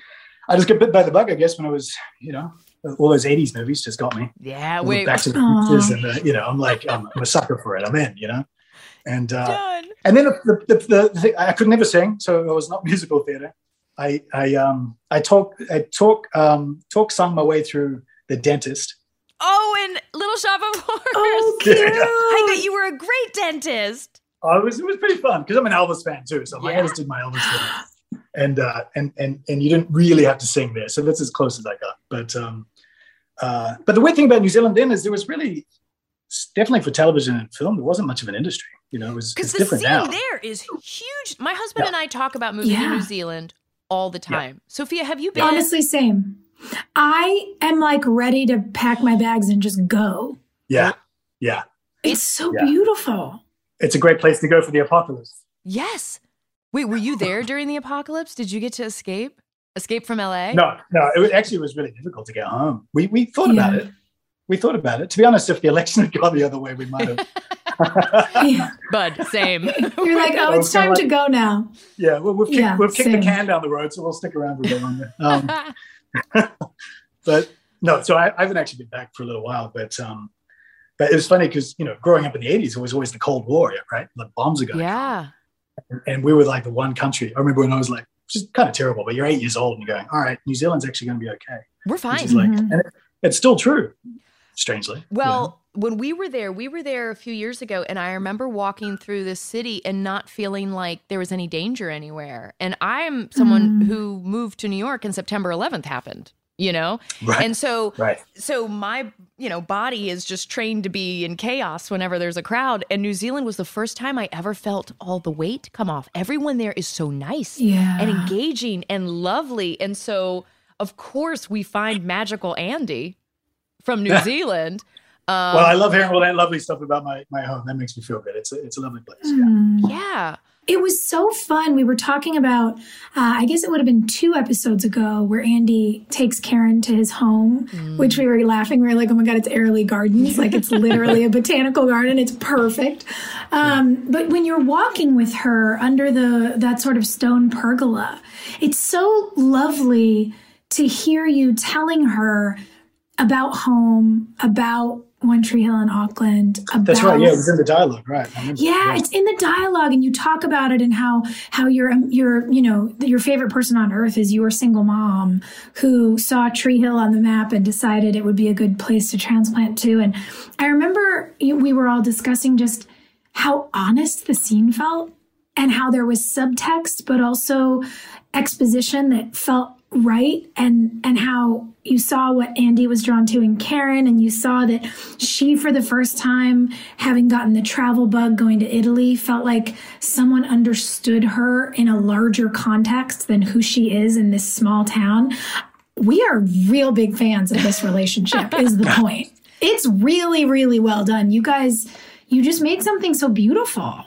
Speaker 8: I just got bit by the bug, I guess, when I was, you know, all those '80s movies just got me.
Speaker 5: Yeah.
Speaker 8: All the
Speaker 5: Wait.
Speaker 8: Back to the
Speaker 1: Aw.
Speaker 8: And the, you know, I'm like, I'm, I'm a sucker for it. I'm in, you know, and uh,
Speaker 5: Done.
Speaker 8: And then the, the, the, the thing, I could never sing, so I was not musical theater. I I um I talk I talk um talk sung my way through the dentist.
Speaker 5: Oh, and Little Shop of Horrors.
Speaker 1: Oh,
Speaker 8: Yeah.
Speaker 1: cute.
Speaker 5: I bet you were a great dentist.
Speaker 8: Oh, it was it was pretty fun because I'm an Elvis fan too, so
Speaker 5: Yeah.
Speaker 8: I just did my Elvis thing. And uh, and and and you didn't really have to sing there, so that's as close as I got. But um, uh, but the weird thing about New Zealand then is there was really definitely for television and film there wasn't much of an industry. You know, it was
Speaker 5: Because
Speaker 8: it's
Speaker 5: the
Speaker 8: different
Speaker 5: scene
Speaker 8: now.
Speaker 5: there is huge. My husband
Speaker 8: Yeah.
Speaker 5: and I talk about moving to New Zealand all the time. Sophia, have you been?
Speaker 1: Honestly, same. I am like ready to pack my bags and just go.
Speaker 8: Yeah, yeah,
Speaker 1: It's so
Speaker 8: Yeah.
Speaker 1: beautiful.
Speaker 8: it's a great place to go for the apocalypse.
Speaker 5: Yes. Wait, were you there during the apocalypse? Did you get to escape? Escape from LA?
Speaker 8: No, no, it was, actually it was really difficult to get home. We we thought about it. We thought about it. To be honest, if the election had gone the other way, we might have.
Speaker 1: Yeah.
Speaker 5: Bud, same.
Speaker 1: You're like, oh, it's time
Speaker 8: like-
Speaker 1: to go now.
Speaker 8: yeah, well, we've kicked,
Speaker 1: Yeah,
Speaker 8: we've kicked the can down the road, so we'll stick around for a bit longer. Um, but no, so I, I haven't actually been back for a little while, but um, but it was funny because you know, growing up in the '80s, it was always the Cold War, right? Like bombs are going.
Speaker 5: Yeah.
Speaker 8: And we were like the one country. I remember when I was like, just kind of terrible, but you're eight years old and you're going, all right, New Zealand's actually going to be okay.
Speaker 5: We're fine.
Speaker 8: Which is like,
Speaker 1: Mhm.
Speaker 8: and it, it's still true, strangely.
Speaker 5: Well,
Speaker 8: know?
Speaker 5: when we were there, we were there a few years ago, and I remember walking through the city and not feeling like there was any danger anywhere. And I'm someone
Speaker 1: Mm.
Speaker 5: who moved to New York, and September 11th happened. You know,
Speaker 8: right,
Speaker 5: and so
Speaker 8: right.
Speaker 5: so my you know body is just trained to be in chaos whenever there's a crowd. And New Zealand was the first time I ever felt all the weight come off. Everyone there is so nice
Speaker 1: Yeah.
Speaker 5: and engaging and lovely, and so of course we find magical Andy from New Zealand. Um,
Speaker 8: well, I love hearing all that lovely stuff about my, my home. That makes me feel good. It's a, it's a lovely place. Yeah.
Speaker 1: Mm.
Speaker 5: yeah.
Speaker 1: It was so fun. We were talking about, uh, I guess it would have been two episodes ago, where Andy takes Karen to his home, which we were laughing. We were like, oh my God, it's Airlie Gardens. Like it's literally a botanical garden. It's perfect. Um, but when you're walking with her under the that sort of stone pergola, it's so lovely to hear you telling her about home, about One Tree Hill in Auckland. About
Speaker 8: That's right. Yeah, it was in the dialogue. Right. Remember.
Speaker 1: yeah, it's in the dialogue, and you talk about it and how how your um, your you know your favorite person on earth is your single mom who saw Tree Hill on the map and decided it would be a good place to transplant to. And I remember we were all discussing just how honest the scene felt and how there was subtext, but also exposition that felt right? And and how you saw what Andy was drawn to in Karen and you saw that she for the first time having gotten the travel bug going to Italy felt like someone understood her in a larger context than who she is in this small town. We are real big fans of this relationship is the point. It's really really well done. You guys you just made something so beautiful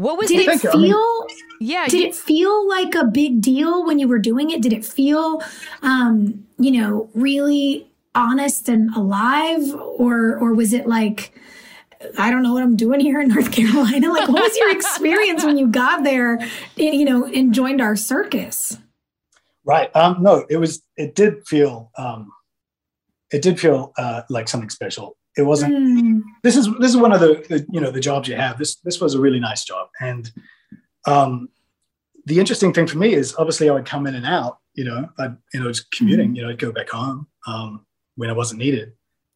Speaker 5: What was
Speaker 1: did it
Speaker 8: Thank you. I mean-
Speaker 1: feel
Speaker 5: yeah?
Speaker 1: did
Speaker 5: you-
Speaker 1: it feel like a big deal when you were doing it did it feel um you know really honest and alive or or was it like i don't know what i'm doing here in north carolina like what was your experience when you got there you know and joined our circus
Speaker 8: Right. Um, no, it was. It did feel. Um, it did feel uh, like something special. It wasn't.
Speaker 1: Mm,
Speaker 8: This is this is one of the, the you know the jobs you have. This this was a really nice job, and um, the interesting thing for me is obviously I would come in and out. You know, I you know just commuting. You know, I'd go back home um, when I wasn't needed.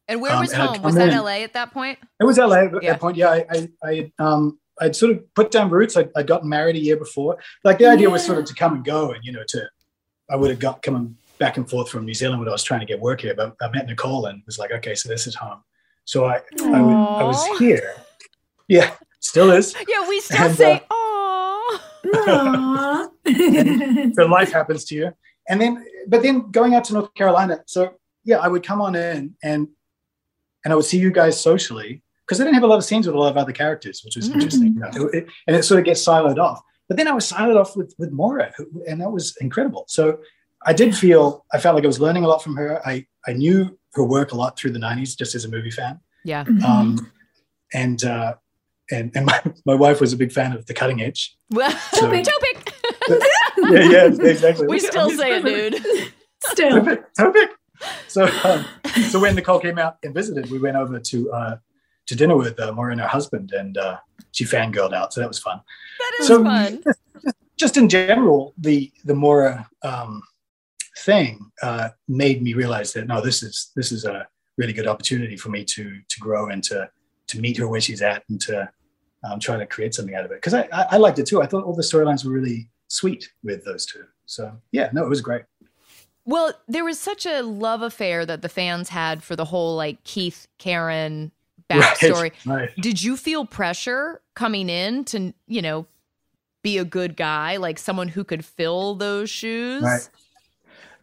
Speaker 5: and where
Speaker 8: um,
Speaker 5: was
Speaker 8: and
Speaker 5: home? Was that
Speaker 8: in-
Speaker 5: LA at that point?
Speaker 8: It was LA at
Speaker 5: Yeah.
Speaker 8: that point. Yeah, I, I, I um, I'd sort of put down roots. I'd, I'd gotten married a year before. Like the idea was sort of to come and go, and you know, to I would have got coming back and forth from New Zealand when I was trying to get work here. But I met Nicole and was like, okay, so this is home. So I, I, would, I was here. Yeah, still is.
Speaker 5: Yeah, we still
Speaker 8: And,
Speaker 5: say,
Speaker 8: uh,
Speaker 5: "Oh."
Speaker 1: aw.
Speaker 8: So life happens to you, and then, but then going out to North Carolina. So yeah, I would come on in and and I would see you guys socially because I didn't have a lot of scenes with a lot of other characters, which was interesting. You know, it- and it sort of gets siloed off. But then I was siloed off with with Maura, and that was incredible. So I did feel I felt like I was learning a lot from her. I I knew her work a lot through the '90s, just as a movie fan.
Speaker 5: Yeah.
Speaker 8: Um, and uh, and and my, my wife was a big fan of The Cutting Edge.
Speaker 5: Well,
Speaker 8: So-
Speaker 5: Toe pick.
Speaker 8: Yeah, yeah, exactly.
Speaker 5: we
Speaker 8: Look
Speaker 5: still
Speaker 8: I'm
Speaker 5: say it,
Speaker 8: just-
Speaker 5: dude.
Speaker 1: still
Speaker 8: Toe pick, topic. So, um, so when Nicole came out and visited, we went over to uh, to dinner with uh, Maura and her husband, and uh, she fangirled out. So that was fun.
Speaker 5: That is
Speaker 8: So-
Speaker 5: fun.
Speaker 8: Just in general, the the Maura um, thing uh, made me realize that no, this is this is a really good opportunity for me to to grow and to to meet her where she's at and to um, try to create something out of it. Because I, I I liked it too. I thought all the storylines were really sweet with those two. So yeah, no, it was great.
Speaker 5: Well, there was such a love affair that the fans had for the whole like Keith Karen backstory.
Speaker 8: Right. right.
Speaker 5: Did you feel pressure coming in to, you know, be a good guy, like someone who could fill those shoes?
Speaker 8: Right.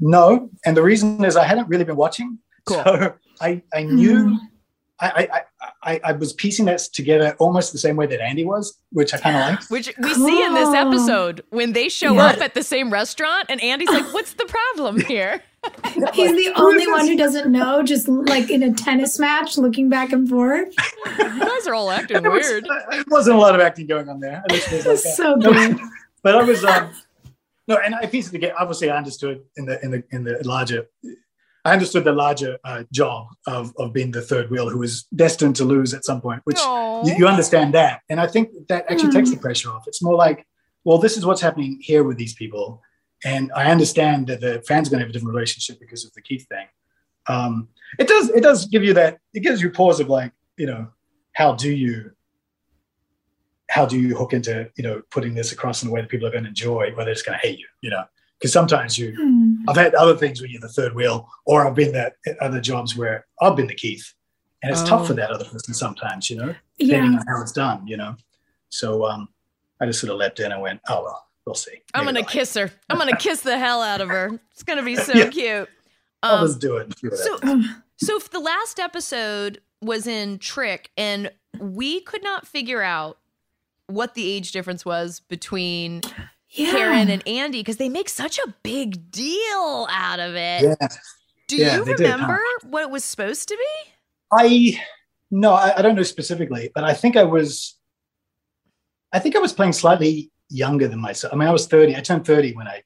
Speaker 8: No, and the reason is I hadn't really been watching.
Speaker 5: Cool.
Speaker 8: So I, I knew
Speaker 1: Mm.
Speaker 8: I, I, I, I was piecing this together almost the same way that Andy was, which I kind of liked.
Speaker 5: Which we see in this episode when they show
Speaker 1: Yeah.
Speaker 5: up at the same restaurant and Andy's like, What's the problem here?
Speaker 1: He's the only one who doesn't know, just like in a tennis match, looking back and forth.
Speaker 5: You guys are all acting
Speaker 8: There was,
Speaker 5: weird.
Speaker 8: there wasn't a lot of acting going on there. I just was like that.
Speaker 1: so
Speaker 8: No,
Speaker 1: good.
Speaker 8: but I was um, no, and I pieced it together. Obviously, I understood in the in the in the larger I understood the larger uh, job of of being the third wheel who was destined to lose at some point, which you, you, understand that, and I think that actually mm. takes the pressure off. It's more like, well, this is what's happening here with these people, and I understand that the fans are going to have a different relationship because of the Keith thing. Um, it does it does give you that it gives you pause of like you know how do you how do you hook into you know putting this across in a way that people are going to enjoy where they're just going to hate you you know because sometimes you mm. i've had other things where you're the third wheel or i've been at other jobs where i've been the keith and it's oh. tough for oh. that other person sometimes you know depending yeah. on how it's done you know so um i just sort of leapt in and went oh well we'll see Maybe
Speaker 5: i'm gonna kiss her i'm gonna kiss the hell out of her it's gonna be so yeah. cute
Speaker 8: um, i'll just do it
Speaker 5: so so if the last episode was in trick and we could not figure out what the age difference was between yeah. Karen and Andy because they make such a big deal out of it. Yeah. Do yeah, you remember did, huh? what it was supposed to be?
Speaker 8: I no, I, I, don't know specifically, but I think I was I think I was playing slightly younger than myself. I mean, I was 30. I turned 30 when I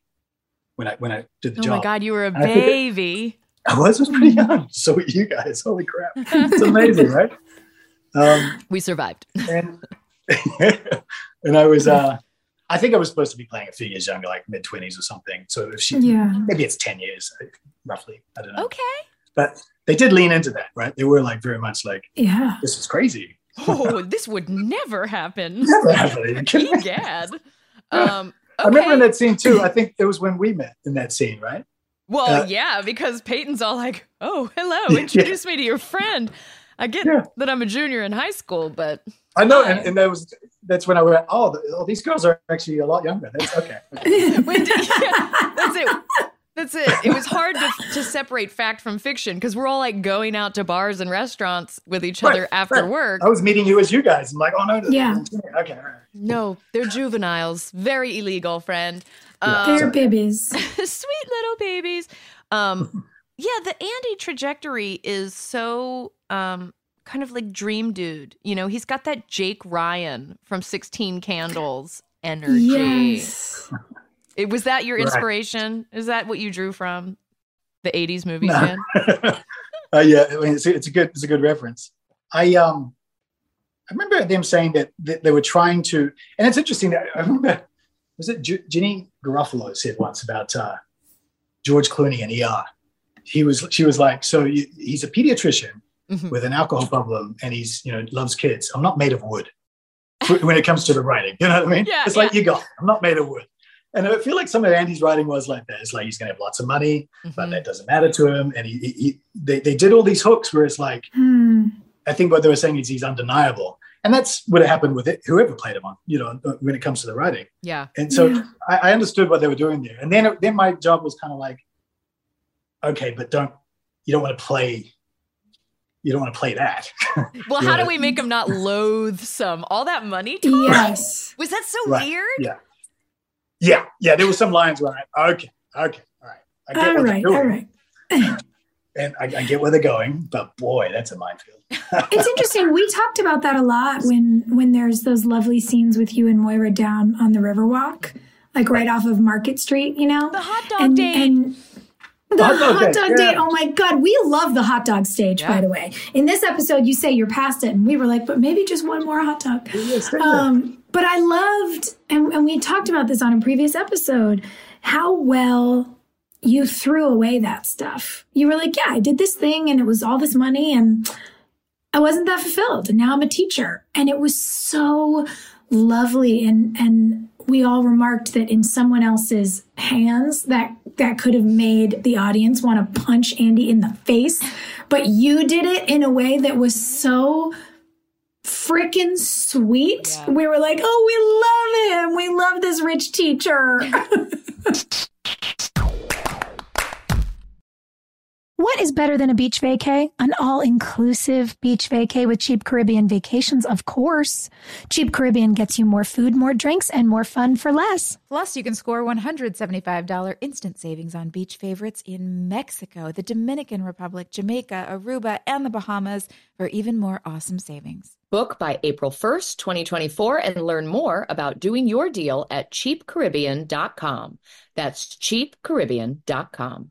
Speaker 8: when I when I did the
Speaker 5: oh
Speaker 8: job.
Speaker 5: Oh my god, you were a and baby.
Speaker 8: I, I was, was pretty young. So were you guys. Holy crap. It's amazing, right?
Speaker 5: Um, we survived.
Speaker 8: and and I was, uh, I think I was supposed to be playing a few years younger, like mid twenties or something. So if she, yeah, maybe it's ten years, roughly. I don't know.
Speaker 5: Okay.
Speaker 8: But they did lean into that, right? They were like very much like,
Speaker 1: yeah,
Speaker 8: this is crazy.
Speaker 5: oh, this would never happen.
Speaker 8: Never happen.
Speaker 5: Gad. Um,
Speaker 8: okay. I remember in that scene too. I think it was when we met in that scene, right?
Speaker 5: Well, uh, yeah, because Peyton's all like, "Oh, hello, introduce yeah. me to your friend." I get yeah. that I'm a junior in high school, but
Speaker 8: I know, and, and that was that's when I went, oh, the, oh, these girls are actually a lot younger. That's okay. okay.
Speaker 5: yeah, that's it. That's it. It was hard to, to separate fact from fiction because we're all like going out to bars and restaurants with each right, other after right. work.
Speaker 8: I was meeting you as you guys. I'm like, oh no, no
Speaker 1: yeah,
Speaker 8: okay, all right.
Speaker 5: No, they're juveniles. Very illegal, friend.
Speaker 1: Um, they're babies.
Speaker 5: sweet little babies. Um, yeah, the Andy trajectory is so um kind of like dream dude. You know, he's got that Jake Ryan from 16 Candles energy. Yes. It, was that your inspiration? Right. Is that what you drew from the 80s movies, no. man?
Speaker 8: uh, yeah, I mean, it's, it's, a good it's a good reference. I um I remember them saying that, that they were trying to, and it's interesting that I remember was it J- Janeane Garofalo said once about uh, George Clooney and ER. He was she was like, so you, he's a pediatrician mm-hmm. with an alcohol problem and he's you know loves kids. I'm not made of wood when it comes to the writing. You know what I mean?
Speaker 5: Yeah,
Speaker 8: it's like you got. I'm not made of wood. And I feel like some of Andy's writing was like that. It's like he's going to have lots of money, mm-hmm. but that doesn't matter to him. And he, he, he they, they did all these hooks where it's like, hmm. I think what they were saying is he's undeniable. And that's what happened with it, whoever played him on, you know, when it comes to the writing.
Speaker 5: Yeah.
Speaker 8: And so
Speaker 1: yeah.
Speaker 8: I, I, understood what they were doing there. And then, then my job was kind of like, okay, but don't, you don't want to play you don't want to play that.
Speaker 5: well, how do we make them not loathsome? All that money?
Speaker 1: Yes.
Speaker 5: Was that so right. weird?
Speaker 8: Yeah. Yeah. Yeah. There were some lines where I, okay, okay, all right. I
Speaker 1: get all right, all right.
Speaker 8: and I, I, get where they're going, but boy, that's a minefield.
Speaker 1: it's interesting. We talked about that a lot when when there's those lovely scenes with you and Moira down on the Riverwalk, like right off of Market Street, you know?
Speaker 5: The hot dog and, date. And
Speaker 1: the hot dog, hot dog date. Oh my God. We love the hot dog stage, yeah. by the way. In this episode, you say you're past it. And we were like, but maybe just one more hot dog. Um, but I loved, and, and we talked about this on a previous episode, how well you threw away that stuff. You were like, yeah, I did this thing and it was all this money and I wasn't that fulfilled. And now I'm a teacher. And it was so lovely and, and we all remarked that in someone else's hands that that could have made the audience want to punch Andy in the face, but you did it in a way that was so freaking sweet. Yeah. We were like, "Oh, we love him. We love this rich teacher." What is better than a beach vacay? An all-inclusive beach vacay with Cheap Caribbean Vacations, of course. Cheap Caribbean gets you more food, more drinks, and more fun for less.
Speaker 2: Plus, you can score $175 instant savings on beach favorites in Mexico, the Dominican Republic, Jamaica, Aruba, and the Bahamas for even more awesome savings.
Speaker 3: Book by April 1st, 2024, and learn more about doing your deal at cheapcaribbean.com. That's cheapcaribbean.com.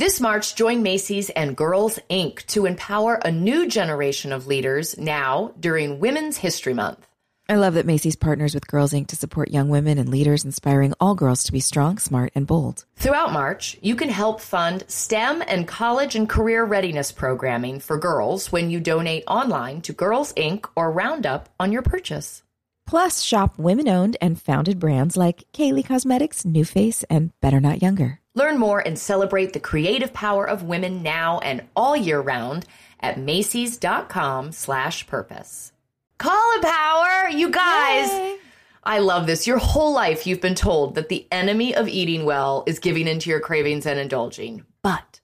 Speaker 5: This March, join Macy's and Girls Inc. to empower a new generation of leaders now during Women's History Month.
Speaker 2: I love that Macy's partners with Girls Inc. to support young women and leaders, inspiring all girls to be strong, smart, and bold.
Speaker 5: Throughout March, you can help fund STEM and college and career readiness programming for girls when you donate online to Girls Inc. or Roundup on your purchase.
Speaker 2: Plus, shop women owned and founded brands like Kylie Cosmetics, NuFace, and Better Not Younger.
Speaker 5: Learn more and celebrate the creative power of women now and all year round at Macy's.com slash purpose. power, you guys. Yay. I love this. Your whole life you've been told that the enemy of eating well is giving into your cravings and indulging. But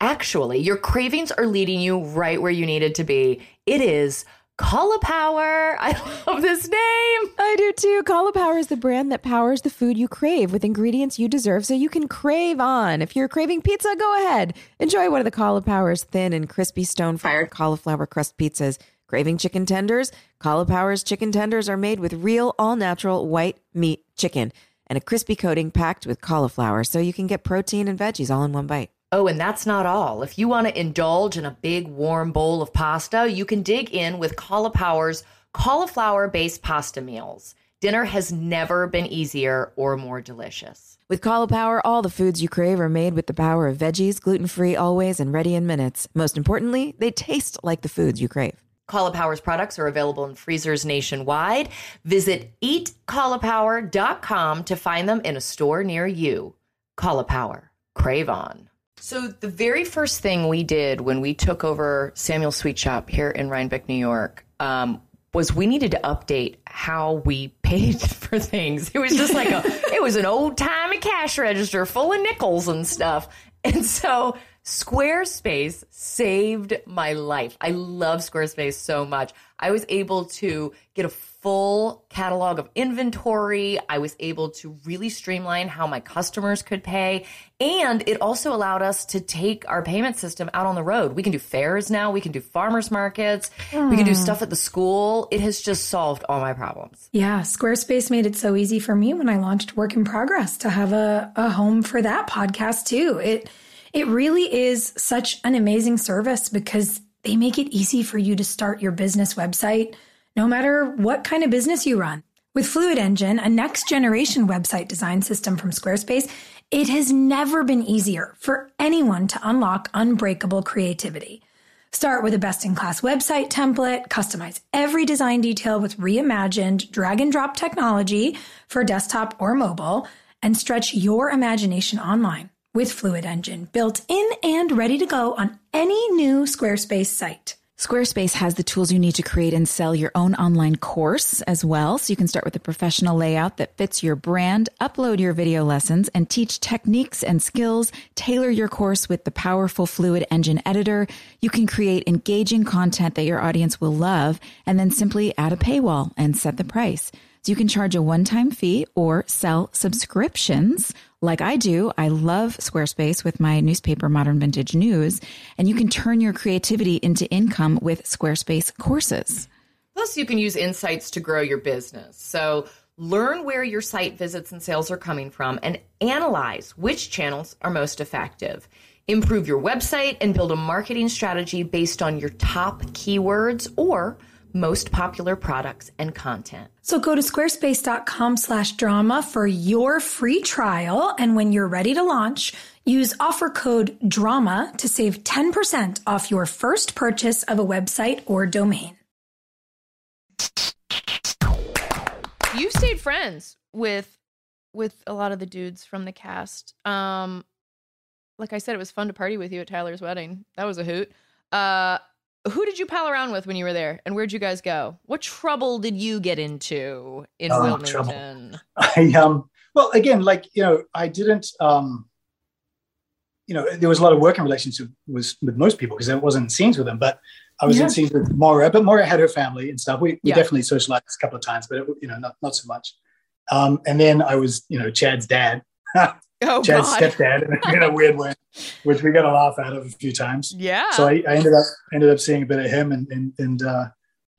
Speaker 5: actually, your cravings are leading you right where you needed to be. It is Caulipower. I love this name.
Speaker 2: I do too. Caulipower is the brand that powers the food you crave with ingredients you deserve so you can crave on. If you're craving pizza, go ahead. Enjoy one of the Caulipower's thin and crispy stone fired cauliflower crust pizzas. Craving chicken tenders? Caulipower's chicken tenders are made with real, all natural white meat chicken and a crispy coating packed with cauliflower so you can get protein and veggies all in one bite.
Speaker 5: Oh, and that's not all. If you want to indulge in a big warm bowl of pasta, you can dig in with Caulipower's cauliflower based pasta meals. Dinner has never been easier or more delicious.
Speaker 2: With Caulipower, all the foods you crave are made with the power of veggies, gluten free always, and ready in minutes. Most importantly, they taste like the foods you crave.
Speaker 5: Caulipower's products are available in freezers nationwide. Visit eatcaulipower.com to find them in a store near you. Caulipower. Crave on. So the very first thing we did when we took over Samuel Sweet Shop here in Rhinebeck, New York, um, was we needed to update how we paid for things. It was just like a, it was an old timey cash register full of nickels and stuff. And so Squarespace saved my life. I love Squarespace so much. I was able to get a full catalog of inventory. I was able to really streamline how my customers could pay. And it also allowed us to take our payment system out on the road. We can do fairs now. We can do farmers markets. Mm. We can do hmm. stuff at the school. It has just solved all my problems.
Speaker 1: Yeah. Squarespace made it so easy for me when I launched Work in Progress to have a, a home for that podcast too. It, it really is such an amazing service because they make it easy for you to start your business website no matter what kind of business you run. With Fluid Engine, a next generation website design system from Squarespace, it has never been easier for anyone to unlock unbreakable creativity. Start with a best in class website template, customize every design detail with reimagined drag and drop technology for desktop or mobile, and stretch your imagination online with Fluid Engine built in and ready to go on any new Squarespace site.
Speaker 2: Squarespace has the tools you need to create and sell your own online course as well. So you can start with a professional layout that fits your brand, upload your video lessons, and teach techniques and skills. Tailor your course with the powerful Fluid Engine editor. You can create engaging content that your audience will love, and then simply add a paywall and set the price. So you can charge a one time fee or sell subscriptions like I do. I love Squarespace with my newspaper, Modern Vintage News, and you can turn your creativity into income with Squarespace courses.
Speaker 5: Plus, you can use insights to grow your business. So, learn where your site visits and sales are coming from and analyze which channels are most effective. Improve your website and build a marketing strategy based on your top keywords or most popular products and content.
Speaker 1: So go to squarespace.com slash drama for your free trial. And when you're ready to launch, use offer code DRAMA to save 10% off your first purchase of a website or domain.
Speaker 10: You stayed friends with with a lot of the dudes from the cast. Um like I said, it was fun to party with you at Tyler's wedding. That was a hoot. Uh who did you pal around with when you were there and where'd you guys go what trouble did you get into in oh, wilmington
Speaker 8: trouble. i um well again like you know i didn't um you know, there was a lot of working relationship was with most people because i wasn't in scenes with them. But I was
Speaker 1: Yeah.
Speaker 8: in scenes with Maura, but Maura had her family and stuff. We, we
Speaker 5: Yeah.
Speaker 8: definitely socialized a couple of times, but it, you know, not not so much. Um, and then I was, you know, Chad's dad,
Speaker 5: Oh
Speaker 8: Chad's
Speaker 5: God.
Speaker 8: stepdad, in a weird way, which we got a laugh out of a few times.
Speaker 5: Yeah.
Speaker 8: So I, I ended up ended up seeing a bit of him, and and and uh,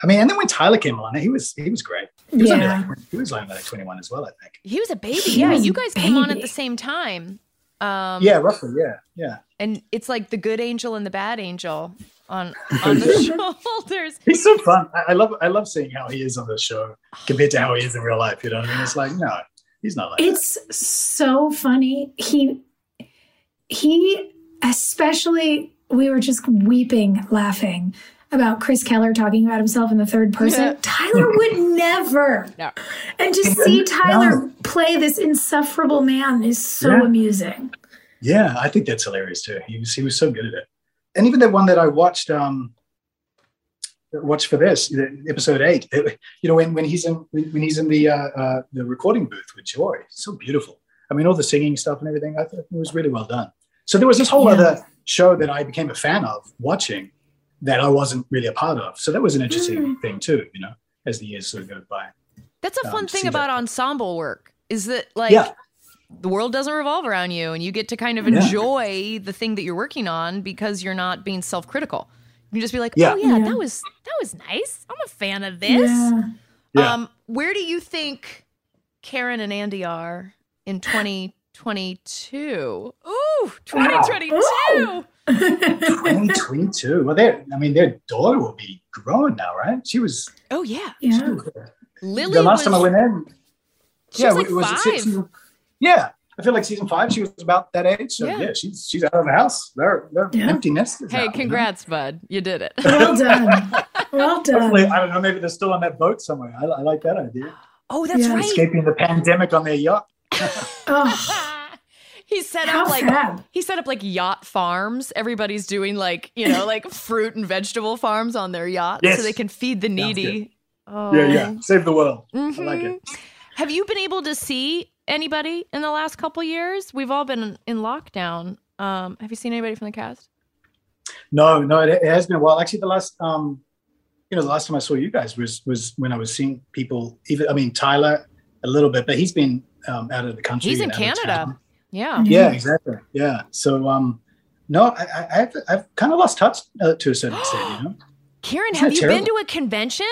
Speaker 8: I mean, and then when Tyler came on, he was he was great. He was only
Speaker 1: Yeah.
Speaker 8: like, he was only like twenty one as well, I think.
Speaker 5: he was a baby.
Speaker 1: He
Speaker 5: Yeah. You guys came on at the same time. Um,
Speaker 8: yeah, roughly. Yeah, yeah.
Speaker 5: And it's like the good angel and the bad angel on on the shoulders.
Speaker 8: He's so fun. I, I love I love seeing how he is on the show compared to how he is in real life. You know what I mean? It's like no, he's not like that.
Speaker 1: It's so funny. He he especially we were just weeping laughing about Chris Keller talking about himself in the third person.
Speaker 5: Yeah.
Speaker 1: Tyler would never.
Speaker 5: No.
Speaker 1: And to see Tyler play this insufferable man is so
Speaker 8: Yeah.
Speaker 1: amusing.
Speaker 8: Yeah, I think that's hilarious too. He was he was so good at it. And even the one that I watched um watched for this episode eight. it- you know when when he's in when when he's in the uh, uh the recording booth with Joy, it's so beautiful. I mean all the singing stuff and everything. I thought it was really well done. So there was this whole
Speaker 1: Yeah.
Speaker 8: other show that I became a fan of watching that I wasn't really a part of. So that was an interesting
Speaker 1: Mm.
Speaker 8: thing too. You know, as the years sort of go by.
Speaker 5: That's a
Speaker 8: Um,
Speaker 5: fun thing about
Speaker 8: that.
Speaker 5: ensemble work is that like
Speaker 8: Yeah.
Speaker 5: the world doesn't revolve around you and you get to kind of
Speaker 8: Yeah.
Speaker 5: enjoy the thing that you're working on because you're not being self-critical. You just be like,
Speaker 8: Yeah.
Speaker 5: "Oh yeah,
Speaker 1: Yeah.
Speaker 5: that was that was nice. I'm a fan of this."
Speaker 1: Yeah.
Speaker 8: Yeah.
Speaker 5: Um where do you think Karen and Andy are in 2022? Ooh, 2022.
Speaker 8: 2022. Well, their I mean their daughter will be grown now, right? She was
Speaker 5: Oh yeah.
Speaker 1: Yeah.
Speaker 5: Lily
Speaker 8: the last
Speaker 5: was,
Speaker 8: time I went in.
Speaker 5: She was like
Speaker 8: it
Speaker 5: five.
Speaker 8: season- yeah, I feel like season five. She was about that age. So
Speaker 5: Yeah.
Speaker 8: yeah, she's she's out of the house. They're they're
Speaker 1: Yeah.
Speaker 8: empty nesters. now,
Speaker 5: Hey,
Speaker 8: you know?
Speaker 5: congrats, bud. You did it.
Speaker 1: Well done. Well
Speaker 8: Hopefully,
Speaker 1: done.
Speaker 8: I don't know. Maybe they're still on that boat somewhere. I, I like that idea.
Speaker 5: Oh, that's
Speaker 1: Yeah.
Speaker 5: right.
Speaker 8: Escaping the pandemic on their yacht.
Speaker 1: Oh,
Speaker 5: he set
Speaker 1: how
Speaker 5: up like
Speaker 1: fab.
Speaker 5: he set up like yacht farms. Everybody's doing like you know like fruit and vegetable farms on their yachts
Speaker 8: Yes.
Speaker 5: so they can feed the needy. Oh.
Speaker 8: Yeah, yeah. Oh. Save the world. I like it. Mm-hmm.
Speaker 5: Have you been able to see anybody in the last couple years? We've all been in lockdown. Um, have you seen anybody from the cast?
Speaker 8: No, no, it, it has been a while. Actually, the last um, you know, the last time I saw you guys was was when I was seeing people. Even I mean Tyler a little bit, but he's been um, out of the country.
Speaker 5: He's in
Speaker 8: and out of
Speaker 5: Canada. Yeah.
Speaker 8: Yeah, exactly. Yeah. So um, no, I, I, I've I've kind of lost touch uh, to a certain extent. You know,
Speaker 5: Karen,
Speaker 8: Isn't
Speaker 5: have
Speaker 8: that
Speaker 5: you been to a convention?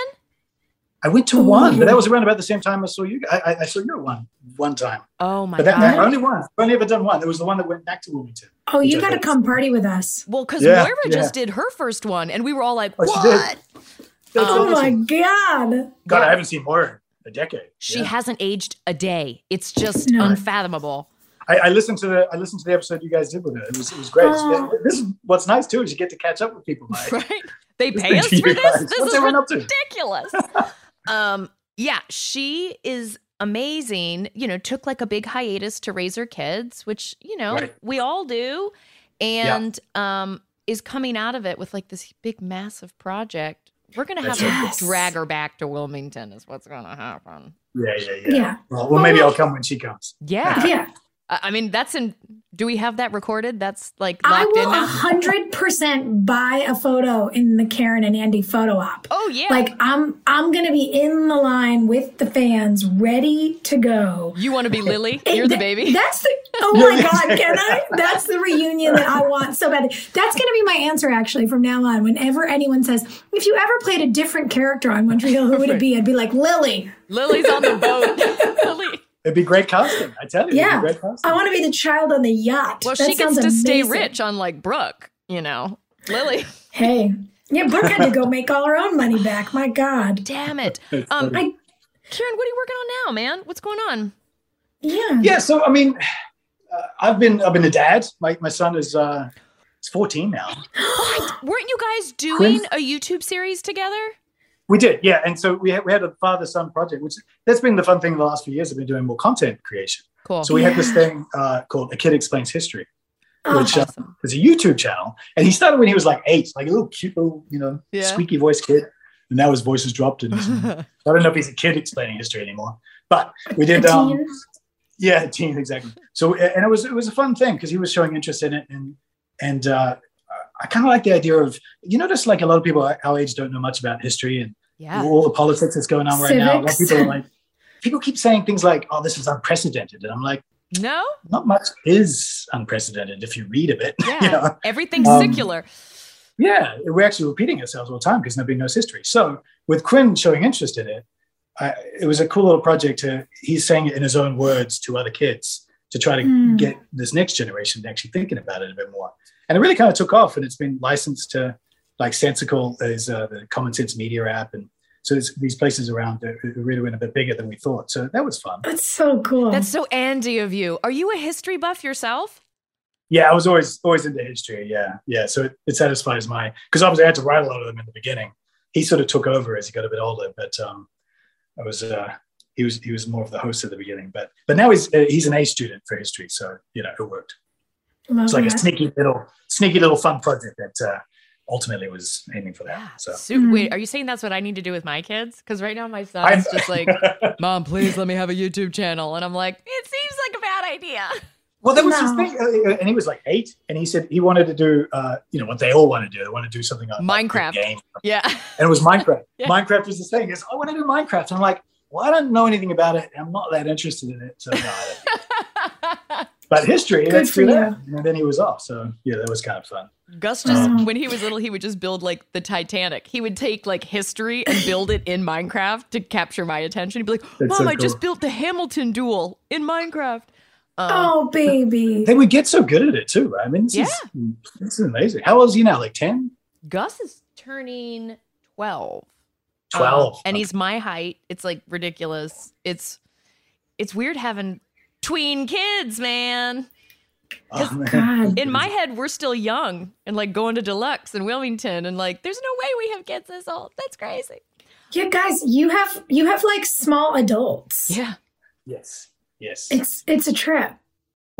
Speaker 8: I went to
Speaker 1: Ooh.
Speaker 8: one, but that was around about the same time I saw you. I, I, I saw you at one one time,
Speaker 5: Oh my
Speaker 8: but that, that
Speaker 5: god.
Speaker 8: only one. I've only ever done one. It was the one that went back to Wilmington.
Speaker 1: Oh, you got to come party with us.
Speaker 5: Well, because
Speaker 8: Yeah,
Speaker 5: Moira
Speaker 8: yeah.
Speaker 5: just did her first one, and we were all like,
Speaker 8: Oh,
Speaker 5: "What?"
Speaker 8: Oh,
Speaker 1: oh
Speaker 8: awesome.
Speaker 1: my God.
Speaker 8: God, I haven't seen Moira in a decade.
Speaker 5: She
Speaker 8: Yeah.
Speaker 5: hasn't aged a day. It's just
Speaker 1: No.
Speaker 5: unfathomable.
Speaker 8: I, I listened to the I listened to the episode you guys did with her. It was it was great.
Speaker 1: Oh.
Speaker 8: This is what's nice too is you get to catch up with people. Like,
Speaker 5: Right? They pay us for this.
Speaker 8: guys-
Speaker 5: This
Speaker 8: what
Speaker 5: is
Speaker 8: they went up to.
Speaker 5: ridiculous. um, yeah, she is amazing. You know, took like a big hiatus to raise her kids, which you know
Speaker 8: Right.
Speaker 5: we all do, and um, is coming out of it with like this big, massive project. We're gonna have
Speaker 8: That's
Speaker 5: to
Speaker 1: Yes.
Speaker 5: drag her back to Wilmington. Is what's gonna happen.
Speaker 8: yeah, yeah, yeah.
Speaker 1: Yeah.
Speaker 8: Well, well, maybe I'll come when she comes.
Speaker 5: Yeah.
Speaker 1: Yeah.
Speaker 5: I I mean, that's in. Do we have that recorded? That's like
Speaker 1: I
Speaker 5: locked in
Speaker 1: will
Speaker 5: now.
Speaker 1: hundred percent buy a photo in the Karen and Andy photo op.
Speaker 5: Oh yeah.
Speaker 1: Like I'm I'm gonna be in the line with the fans, ready to go.
Speaker 5: you want to be Lily? You're the baby.
Speaker 1: That's the oh my god, can I? That's the reunion that I want so badly. That's gonna be my answer actually from now on. Whenever anyone says, if you ever played a different character on One Tree Hill, who would it be? I'd be like Lily.
Speaker 5: Lily's on the boat. Lily.
Speaker 8: It'd be great casting. I tell you,
Speaker 1: Yeah.
Speaker 8: it'd be great casting.
Speaker 1: I want to be the child on the yacht.
Speaker 5: Well,
Speaker 1: That
Speaker 5: she gets
Speaker 1: sounds
Speaker 5: to stay
Speaker 1: amazing.
Speaker 5: rich, unlike Brooke. You know, Lily.
Speaker 1: Hey. Yeah, Brooke had to go make all her own money back. My God.
Speaker 5: Damn it. Um.
Speaker 1: I
Speaker 5: Karen, what are you working on now, man? What's going on?
Speaker 1: yeah.
Speaker 8: yeah. So I mean, uh, I've been I've been a dad. My my son is uh, he's 14 now.
Speaker 5: Weren't you guys doing a YouTube series together?
Speaker 8: We did, yeah. And so we had, we had a father son project, which that's been the fun thing the last few years. I've been doing more content creation.
Speaker 5: Cool.
Speaker 8: So we had this thing uh, called A Kid Explains History,
Speaker 1: Oh,
Speaker 8: which uh,
Speaker 5: awesome.
Speaker 8: is a YouTube channel. And he started when he was like eight, like a little cute little, you know,
Speaker 5: Yeah.
Speaker 8: squeaky voice kid. And now his voice has dropped. And I don't know if he's a kid explaining history anymore. But we did, um. Yeah, teens exactly. So and it was it was a fun thing because he was showing interest in it and and uh, I kind of like the idea of you notice like a lot of people our age don't know much about history and
Speaker 5: Yeah.
Speaker 8: all the politics that's going on right now. A lot of people are like people keep saying things like, "Oh, this is unprecedented," and I'm like,
Speaker 5: No?
Speaker 8: not much is unprecedented if you read a bit.
Speaker 5: Yeah.
Speaker 8: you know?
Speaker 5: Everything's
Speaker 8: Um,
Speaker 5: secular.
Speaker 8: Yeah, we're actually repeating ourselves all the time because nobody knows history. So with Quinn showing interest in it, I, it was a cool little project. To he's saying it in his own words to other kids to try to
Speaker 1: Hmm.
Speaker 8: get this next generation actually thinking about it a bit more. And it really kind of took off, and it's been licensed to like Sensical is uh, the Common Sense Media app, and so there's these places around that really went a bit bigger than we thought. So that was fun.
Speaker 1: That's so cool.
Speaker 5: That's so Andy of you. Are you a history buff yourself?
Speaker 8: Yeah, I was always always into history. Yeah, yeah. So it, it satisfies my because obviously I had to write a lot of them in the beginning. He sort of took over as he got a bit older, but um, I was uh, he was he was more of the host at the beginning. But but now he's uh, he's an A student for history, so you know it worked.
Speaker 1: Love
Speaker 8: It's like a sneaky little sneaky little fun project that uh, ultimately was aiming for that. So
Speaker 5: Su-. Wait, are you saying that's what I need to do with my kids? Because right now my son's just like, Mom, please let me have a YouTube channel. And I'm like, it seems like a bad idea.
Speaker 8: Well, that was his thing, uh, and he was like eight, and he said he wanted to do, uh, you know, what they all want to do. They want to do something on like,
Speaker 5: Minecraft.
Speaker 8: game,
Speaker 5: Yeah.
Speaker 8: and it was Minecraft.
Speaker 5: Yeah.
Speaker 8: Minecraft was the thing. Is I want to do Minecraft. And I'm like, well, I don't know anything about it. I'm not that interested in it. So, no, I don't. but history,
Speaker 1: Good for you.
Speaker 8: that. And then he was off. So yeah, that was kind of fun.
Speaker 5: Gus just,
Speaker 1: Um,
Speaker 5: when he was little, he would just build like the Titanic. He would take like history and build it in Minecraft to capture my attention. He'd be like, Mom,
Speaker 8: so
Speaker 5: I just built the Hamilton duel in Minecraft. Um,
Speaker 1: oh, baby.
Speaker 8: They would get so good at it too. Right? I mean, this, is, this is amazing. How old is he now? Like 10?
Speaker 5: Gus is turning 12.
Speaker 8: 12.
Speaker 5: Um, and he's my height. It's like ridiculous. It's it's weird having tween kids, man.
Speaker 8: Oh, man.
Speaker 1: God.
Speaker 5: In my head, we're still young and like going to deluxe in Wilmington and like there's no way we have kids this old. That's crazy.
Speaker 1: Yeah, guys, you have you have like small adults.
Speaker 5: Yeah.
Speaker 8: Yes. Yes.
Speaker 1: It's it's a trip.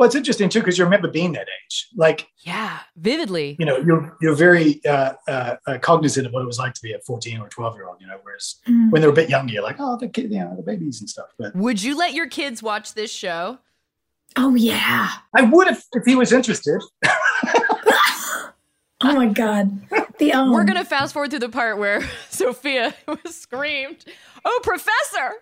Speaker 8: Well, it's interesting too because you remember being that age. Like,
Speaker 5: Yeah. Vividly.
Speaker 8: you know, you're you're very uh, uh, uh, cognizant of what it was like to be a 14 or 12 year old. You know, whereas
Speaker 1: Mm.
Speaker 8: when they're a bit younger, you're like, oh, the kid, you know, the babies and stuff. But
Speaker 5: Would you let your kids watch this show?
Speaker 1: Oh yeah.
Speaker 8: I would if if he was interested.
Speaker 1: Oh my God. The um,
Speaker 5: We're gonna fast forward to the part where Sophia was screamed, "Oh, Professor!"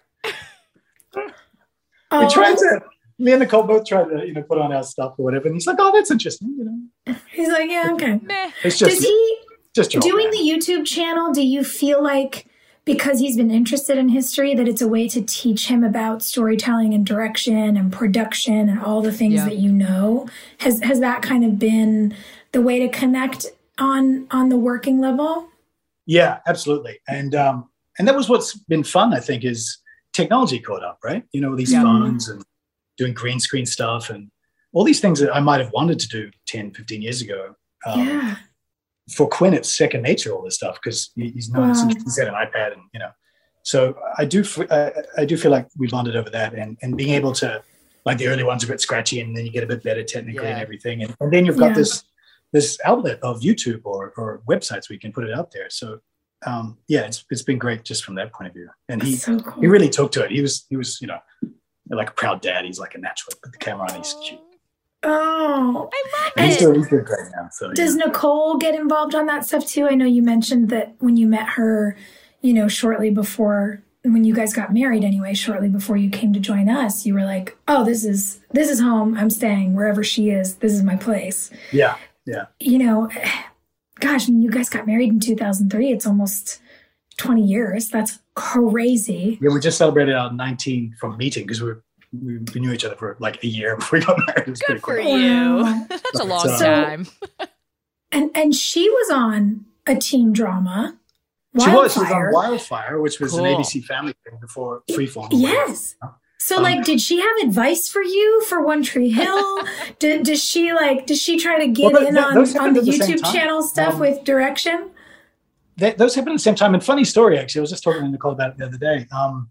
Speaker 1: oh,
Speaker 8: We tried to. Me and Nicole both tried to, you know, put on our stuff or whatever, and he's like, "Oh, that's interesting." You know,
Speaker 1: He's like, yeah, okay.
Speaker 5: Meh.
Speaker 8: it's just
Speaker 1: Does he
Speaker 8: just
Speaker 1: doing the YouTube channel? Do you feel like because he's been interested in history that it's a way to teach him about storytelling and direction and production and all the things
Speaker 5: Yeah.
Speaker 1: that you know? Has has that kind of been the way to connect on on the working level?
Speaker 8: Yeah, absolutely. And um, and that was what's been fun. I think is technology caught up, right? You know, these
Speaker 5: Yeah.
Speaker 8: phones and doing green screen stuff and all these things that I might have wanted to do 10, 15 years ago. Um,
Speaker 1: yeah.
Speaker 8: For Quinn, it's second nature. All this stuff because he's known
Speaker 1: Wow.
Speaker 8: since he's had an iPad, and you know. So I do, f- I, I do feel like we bonded over that, and and being able to, like the early ones are a bit scratchy, and then you get a bit better technically and everything, and, and then you've got
Speaker 1: Yeah.
Speaker 8: this this outlet of YouTube or or websites where you can put it out there. So um, yeah, it's it's been great just from that point of view, and he
Speaker 1: so cool.
Speaker 8: he really took to it. He was he was you know like a proud dad. He's like a natural. Put the camera on. He's cute.
Speaker 1: oh.
Speaker 5: I love
Speaker 8: And he's
Speaker 5: it.
Speaker 8: doing he's doing great now. So
Speaker 1: Does
Speaker 8: yeah.
Speaker 1: Nicole get involved on that stuff too? I know you mentioned that when you met her, you know, shortly before when you guys got married anyway, shortly before you came to join us, you were like, "Oh, this is this is home. I'm staying wherever she is. This is my place."
Speaker 8: yeah yeah
Speaker 1: You know, gosh, I mean, you guys got married in 2003. It's almost 20 years. That's crazy.
Speaker 8: yeah. We just celebrated our 19 from meeting because we we we knew each other for like a year before we got married. It was
Speaker 5: Good for
Speaker 8: cool.
Speaker 5: you.
Speaker 1: Wow.
Speaker 5: That's a long
Speaker 8: So-
Speaker 5: time.
Speaker 1: And and she was on a teen drama.
Speaker 8: She was. She was on Wildfire, which was
Speaker 5: Cool.
Speaker 8: an ABC Family thing before Freeform.
Speaker 1: Yes. So,
Speaker 8: Um,
Speaker 1: like, did she have advice for you for One Tree Hill? did, does she like? Does she try to get
Speaker 8: Well, th-
Speaker 1: in
Speaker 8: th-
Speaker 1: on, on the
Speaker 8: the
Speaker 1: YouTube channel stuff
Speaker 8: Um,
Speaker 1: with direction?
Speaker 8: That, those happened at the same time. And funny story, actually, I was just talking to Nicole about it the other day. Um,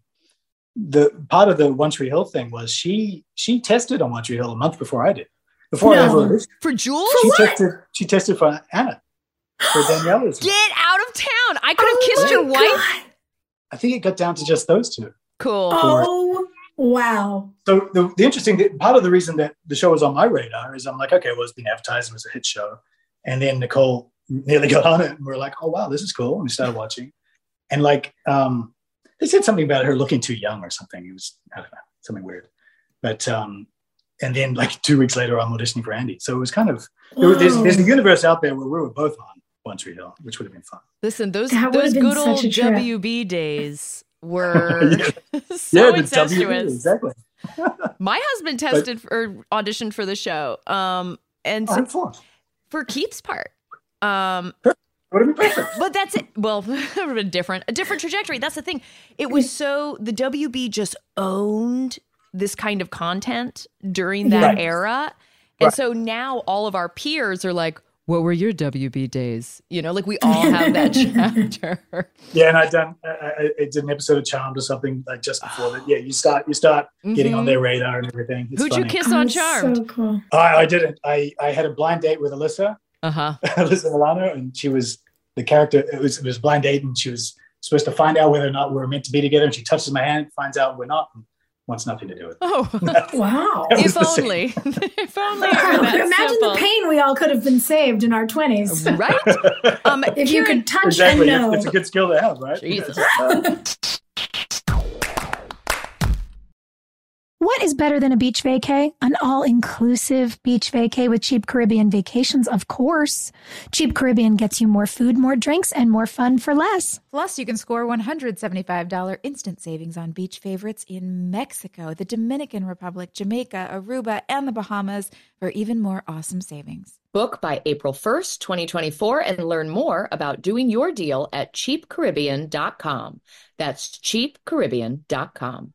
Speaker 8: the part of the One Tree Hill thing was she she tested on One Tree Hill a month before I did. Before I
Speaker 1: No.
Speaker 8: ever.
Speaker 5: For Jules?
Speaker 8: she
Speaker 1: what?
Speaker 8: tested she tested for Anna for Daniella's.
Speaker 5: Get out of town. I could have
Speaker 1: Oh
Speaker 5: kissed
Speaker 1: my
Speaker 5: your wife.
Speaker 8: I think it got down to just those two.
Speaker 5: Cool.
Speaker 1: Oh
Speaker 11: Wow.
Speaker 8: So the, the interesting thing, part of the reason that the show was on my radar is I'm like, okay, well, it's been advertised, it was a hit show. And then Nicole nearly got on it and we're like, oh wow, this is cool. And we started watching. And like um they said something about her looking too young or something. It was, I don't know, something weird. But um and then like two weeks later I'm auditioning for Andy. So it was kind of there, there's there's a universe out there where we were both on One Tree Hill, which would have been fun.
Speaker 12: Listen, those
Speaker 11: That
Speaker 12: those good old
Speaker 11: such a.
Speaker 12: WB days were
Speaker 8: Yeah.
Speaker 12: so
Speaker 8: the WB,
Speaker 12: incestuous.
Speaker 8: exactly.
Speaker 12: My husband tested for auditioned for the show, um, and
Speaker 8: Oh,
Speaker 12: so- for Keith's part. Um,
Speaker 8: Would have been perfect.
Speaker 12: but that's it. Well, it would have been different, a different trajectory. That's the thing. It was so the WB just owned this kind of content during that
Speaker 8: Right.
Speaker 12: era, and
Speaker 8: Right.
Speaker 12: so now all of our peers are like, "What were your WB days?" You know, like we all have that chapter.
Speaker 8: Yeah, and I done I, I, I did an episode of Charmed or something like just before that. Yeah, you start you start getting on
Speaker 12: Mhm.
Speaker 8: their radar and everything. It's
Speaker 12: Who'd you kiss
Speaker 11: Oh,
Speaker 12: on Charmed?
Speaker 11: So cool.
Speaker 8: I, I didn't. I I had a blind date with Alyssa,
Speaker 12: Uh huh.
Speaker 8: Alyssa Milano, and she was the character. It was it was blind date, and she was supposed to find out whether or not we were meant to be together. And she touches my hand, finds out we're not, and wants nothing to do with it.
Speaker 12: Oh,
Speaker 11: Wow.
Speaker 8: That was
Speaker 12: if only, if only. it were
Speaker 11: Imagine
Speaker 12: simple.
Speaker 11: the pain we all could have been saved in our 20s.
Speaker 12: right? Um,
Speaker 11: If you could touch
Speaker 8: exactly.
Speaker 11: and know.
Speaker 8: It's, it's a good skill to have, right?
Speaker 12: Jesus.
Speaker 1: What is better than a beach vacay? An all-inclusive beach vacay with Cheap Caribbean Vacations, of course. Cheap Caribbean gets you more food, more drinks, and more fun for less.
Speaker 2: Plus, you can score $175 instant savings on beach favorites in Mexico, the Dominican Republic, Jamaica, Aruba, and the Bahamas for even more awesome savings.
Speaker 13: Book by April 1st, 2024, and learn more about doing your deal at cheapcaribbean.com. That's cheapcaribbean.com.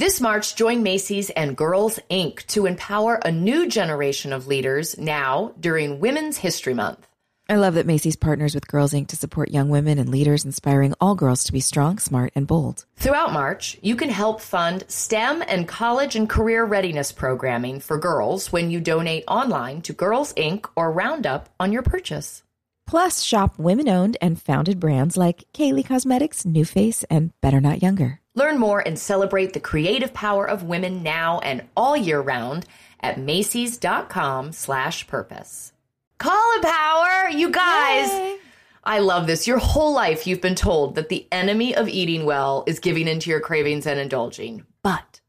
Speaker 5: This March, join Macy's and Girls Inc. to empower a new generation of leaders now during Women's History Month.
Speaker 2: I love that Macy's partners with Girls Inc. to support young women and leaders, inspiring all girls to be strong, smart, and bold.
Speaker 5: Throughout March, you can help fund STEM and college and career readiness programming for girls when you donate online to Girls Inc. or Roundup on your purchase.
Speaker 2: Plus, shop women owned and founded brands like Kylie Cosmetics, NuFace, and Better Not Younger.
Speaker 5: Learn more and celebrate the creative power of women now and all year round at Macy's.com slash purpose. power, you guys. I love this. Your whole life you've been told that the enemy of eating well is giving into your cravings and indulging. But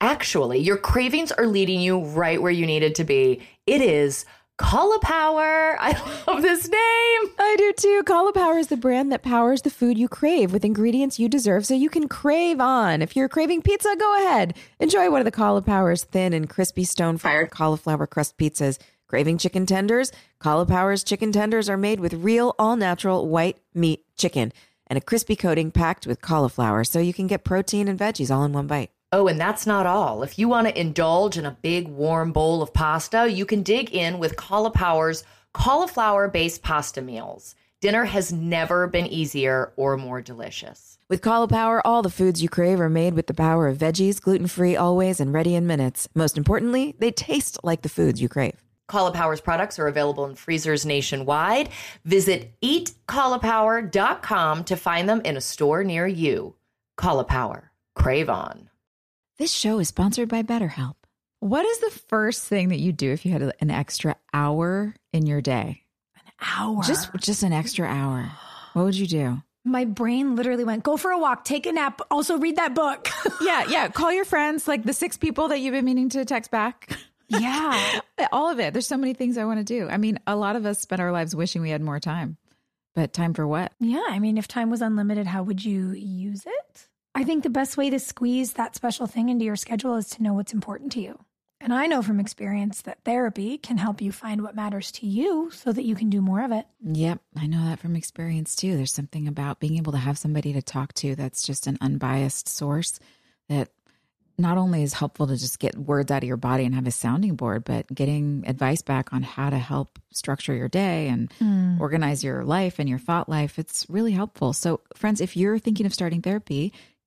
Speaker 5: actually, your cravings are leading you right where you needed to be. It is Caulipower. I love this name.
Speaker 2: I do too. Caulipower is the brand that powers the food you crave with ingredients you deserve so you can crave on. If you're craving pizza, go ahead. Enjoy one of the Caulipower's thin and crispy stone fired cauliflower crust pizzas. Craving chicken tenders? Caulipower's chicken tenders are made with real, all natural white meat chicken and a crispy coating packed with cauliflower so you can get protein and veggies all in one bite.
Speaker 5: Oh, and that's not all. If you want to indulge in a big warm bowl of pasta, you can dig in with Caulipower's cauliflower based pasta meals. Dinner has never been easier or more delicious.
Speaker 2: With Caulipower, all the foods you crave are made with the power of veggies, gluten free always, and ready in minutes. Most importantly, they taste like the foods you crave.
Speaker 5: Caulipower's products are available in freezers nationwide. Visit eatcaulipower.com to find them in a store near you. Caulipower, crave on.
Speaker 2: This show is sponsored by BetterHelp. What is the first thing that you do if you had an extra hour in your day?
Speaker 1: An hour.
Speaker 2: Just just an extra hour. What would you do?
Speaker 1: My brain literally went, go for a walk, take a nap, also read that book.
Speaker 2: Yeah, yeah. Call your friends, like the six people that you've been meaning to text back.
Speaker 1: yeah.
Speaker 2: All of it. There's so many things I want to do. I mean, a lot of us spend our lives wishing we had more time. But time for what?
Speaker 1: Yeah. I mean, if time was unlimited, how would you use it? I think the best way to squeeze that special thing into your schedule is to know what's important to you. And I know from experience that therapy can help you find what matters to you so that you can do more of it.
Speaker 2: Yep, I know that from experience too. There's something about being able to have somebody to talk to that's just an unbiased source that not only is helpful to just get words out of your body and have a sounding board, but getting advice back on how to help structure your day and
Speaker 14: Mm.
Speaker 2: organize your life and your thought life, it's really helpful. So, friends, if you're thinking of starting therapy,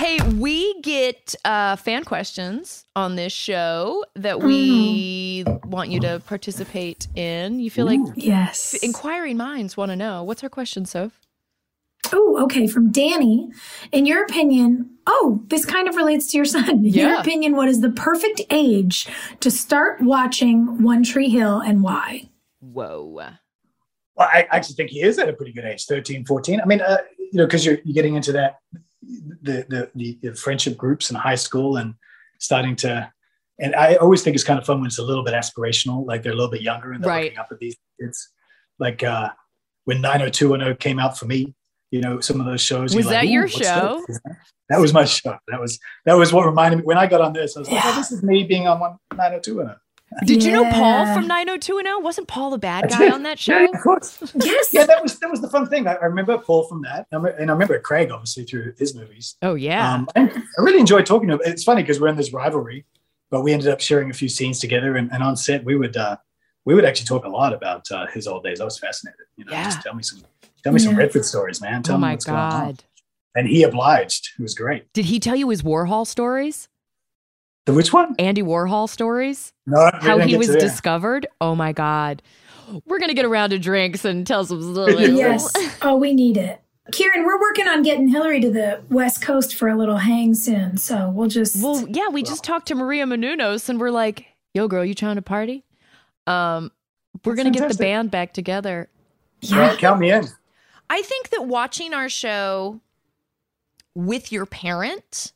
Speaker 5: Hey, we get uh, fan questions on this show that we want you to participate in. You feel like
Speaker 1: Yes.
Speaker 5: inquiring minds want to know. What's our question, Soph?
Speaker 1: Oh, okay. From Danny. In your opinion, oh, this kind of relates to your son. In your opinion, what is the perfect age to start watching One Tree Hill and why?
Speaker 5: Whoa.
Speaker 8: Well, I actually think he is at a pretty good age, 13, 14. I mean, uh, you know, because you're, you're getting into that, the, the, the, the friendship groups in high school and starting to, and I always think it's kind of fun when it's a little bit aspirational, like they're a little bit younger and they're
Speaker 5: Right.
Speaker 8: looking up at these kids. Like uh, when 90210 came out for me, you know, some of those shows.
Speaker 5: Was
Speaker 8: you're like,
Speaker 5: that your show?"
Speaker 8: this?" That was my show. That was that was what reminded me when I got on this. I was like,
Speaker 1: Yeah.
Speaker 8: oh, this is me being on one 90210.
Speaker 5: Did you know Paul
Speaker 1: Yeah.
Speaker 5: from 90210? Wasn't Paul the bad guy on that
Speaker 8: Yeah,
Speaker 5: show?
Speaker 8: of course.
Speaker 1: Yes.
Speaker 8: yeah, that was that was the fun thing. I, I remember Paul from that, and I remember- and I remember Craig obviously through his movies.
Speaker 5: Oh, yeah.
Speaker 8: Um, and I really enjoyed talking to him. It's funny because we're in this rivalry, but we ended up sharing a few scenes together, and, and on set we would uh, we would actually talk a lot about uh, his old days. I was fascinated. You know,
Speaker 5: Yeah.
Speaker 8: just tell me some tell me some
Speaker 1: Yeah.
Speaker 8: Redford stories, man. Tell
Speaker 5: oh,
Speaker 8: me
Speaker 5: my
Speaker 8: what's going on.
Speaker 5: God.
Speaker 8: And he obliged. It was great.
Speaker 5: Did he tell you his Warhol stories?
Speaker 8: The which one?
Speaker 5: Andy Warhol stories?
Speaker 8: No,
Speaker 5: How he was discovered? Oh, my God. We're going to get around to drinks and tell some stories.
Speaker 1: yes. Oh, we need it. Kieren, we're working on getting Hilarie to the West Coast for a little hang soon. So we'll just.
Speaker 5: Well, yeah, we just talked to Maria Menounos and we're like, yo, girl, you trying to party? Um, we're
Speaker 8: That's
Speaker 5: going to get the band back together.
Speaker 8: Well, count me in.
Speaker 5: I think that watching our show with your parent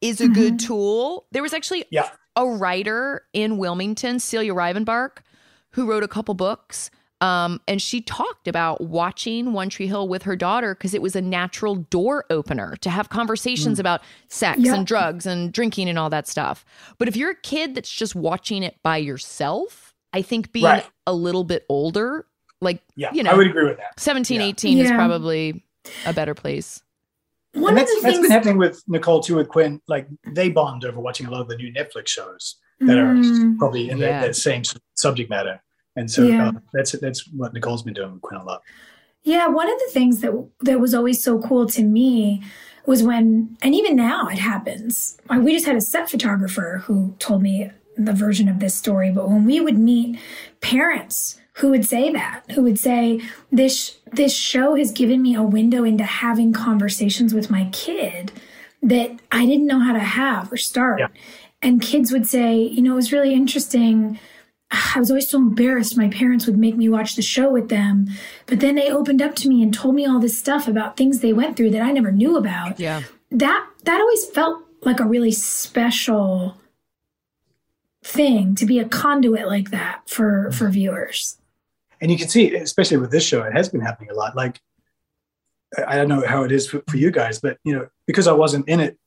Speaker 5: is a good tool. There was actually
Speaker 8: Yeah.
Speaker 5: a writer in Wilmington, Celia Rivenbark, who wrote a couple books. Um, and she talked about watching One Tree Hill with her daughter because it was a natural door opener to have conversations about sex
Speaker 1: Yeah.
Speaker 5: and drugs and drinking and all that stuff. But if you're a kid that's just watching it by yourself, I think being
Speaker 8: Right.
Speaker 5: a little bit older, like,
Speaker 8: Yeah,
Speaker 5: you know,
Speaker 8: I would agree with that.
Speaker 5: 17,
Speaker 8: Yeah.
Speaker 5: 18 is probably a better place.
Speaker 1: One
Speaker 8: and
Speaker 1: of the
Speaker 8: that's
Speaker 1: things.
Speaker 8: been happening with Nicole too with Quinn. Like they bond over watching a lot of the new Netflix shows that
Speaker 1: Mm.
Speaker 8: are probably in
Speaker 5: Yeah.
Speaker 8: that, that same subject matter. And so
Speaker 1: Yeah.
Speaker 8: uh, that's that's what Nicole's been doing with Quinn a lot.
Speaker 1: Yeah, one of the things that that was always so cool to me was when, and even now it happens. We just had a set photographer who told me the version of this story, but when we would meet parents who would say that, who would say, "This this show has given me a window into having conversations with my kid that I didn't know how to have or start."
Speaker 8: Yeah.
Speaker 1: And kids would say, "You know, it was really interesting." I was always so embarrassed. My parents would make me watch the show with them, but then they opened up to me and told me all this stuff about things they went through that I never knew about.
Speaker 5: Yeah.
Speaker 1: That that always felt like a really special thing to be a conduit like that for for mm. viewers.
Speaker 8: And you can see, especially with this show, it has been happening a lot. Like I I don't know how it is for, for you guys, but you know, because I wasn't in it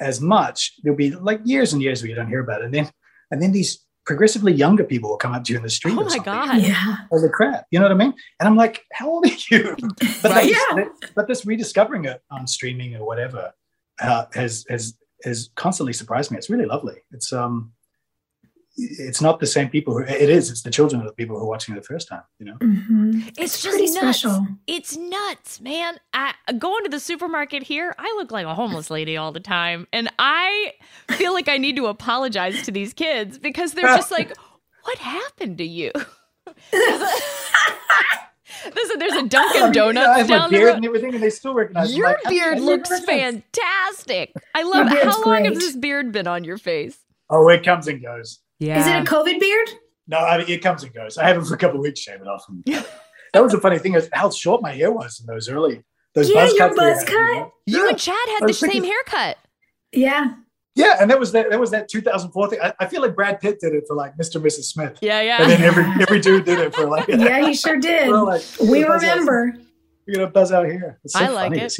Speaker 8: as much, there'll be like years and years where you don't hear about it, and then and then these progressively younger people will come up to you in the street.
Speaker 5: Oh
Speaker 8: or
Speaker 5: my. God.
Speaker 1: Yeah.
Speaker 8: Holy crap! You know what I mean? And I'm like, how old are you? But
Speaker 5: Right.
Speaker 8: this, but this rediscovering it on streaming or whatever uh, has has has constantly surprised me. It's really lovely. It's um, it's not the same people. Who, it is. It's the children of the people who are watching it the first time. You know.
Speaker 1: hmm
Speaker 5: It's,
Speaker 1: It's
Speaker 5: just
Speaker 1: pretty
Speaker 5: nuts.
Speaker 1: special.
Speaker 5: It's nuts, man. I going to the supermarket here, I look like a homeless lady all the time. And I feel like I need to apologize to these kids because they're just like, what happened to you? Listen, there's a Dunkin'
Speaker 8: I
Speaker 5: Donuts
Speaker 8: have my
Speaker 5: down the road.
Speaker 8: and everything, and they still recognize.
Speaker 5: Your
Speaker 8: Like, I- I
Speaker 5: beard looks fantastic. I love it. How long has this beard been on your face?
Speaker 8: Oh, it comes and goes.
Speaker 5: Yeah.
Speaker 1: Is it a COVID beard?
Speaker 8: No, I mean, it comes and goes. I have it for a couple of weeks, shave it off. And that was the funny thing is how short my hair was in those early those
Speaker 1: Yeah,
Speaker 8: buzz
Speaker 1: your
Speaker 8: cuts. we
Speaker 1: buzz
Speaker 8: had,
Speaker 1: cut.
Speaker 8: you know?
Speaker 5: You
Speaker 8: Yeah.
Speaker 5: and Chad had the
Speaker 8: was
Speaker 5: same
Speaker 8: thinking-
Speaker 5: haircut.
Speaker 1: Yeah.
Speaker 8: Yeah, and that was that. That was that 2004 thing. I, I feel like Brad Pitt did it for like Mr. and Mrs. Smith.
Speaker 5: Yeah, yeah.
Speaker 8: And then every every dude did it for like.
Speaker 1: Yeah, he sure did.
Speaker 8: We're like,
Speaker 1: we
Speaker 8: buzz out-
Speaker 1: remember.
Speaker 8: We're gonna buzz out here. It's so
Speaker 5: I like
Speaker 8: funny
Speaker 5: it.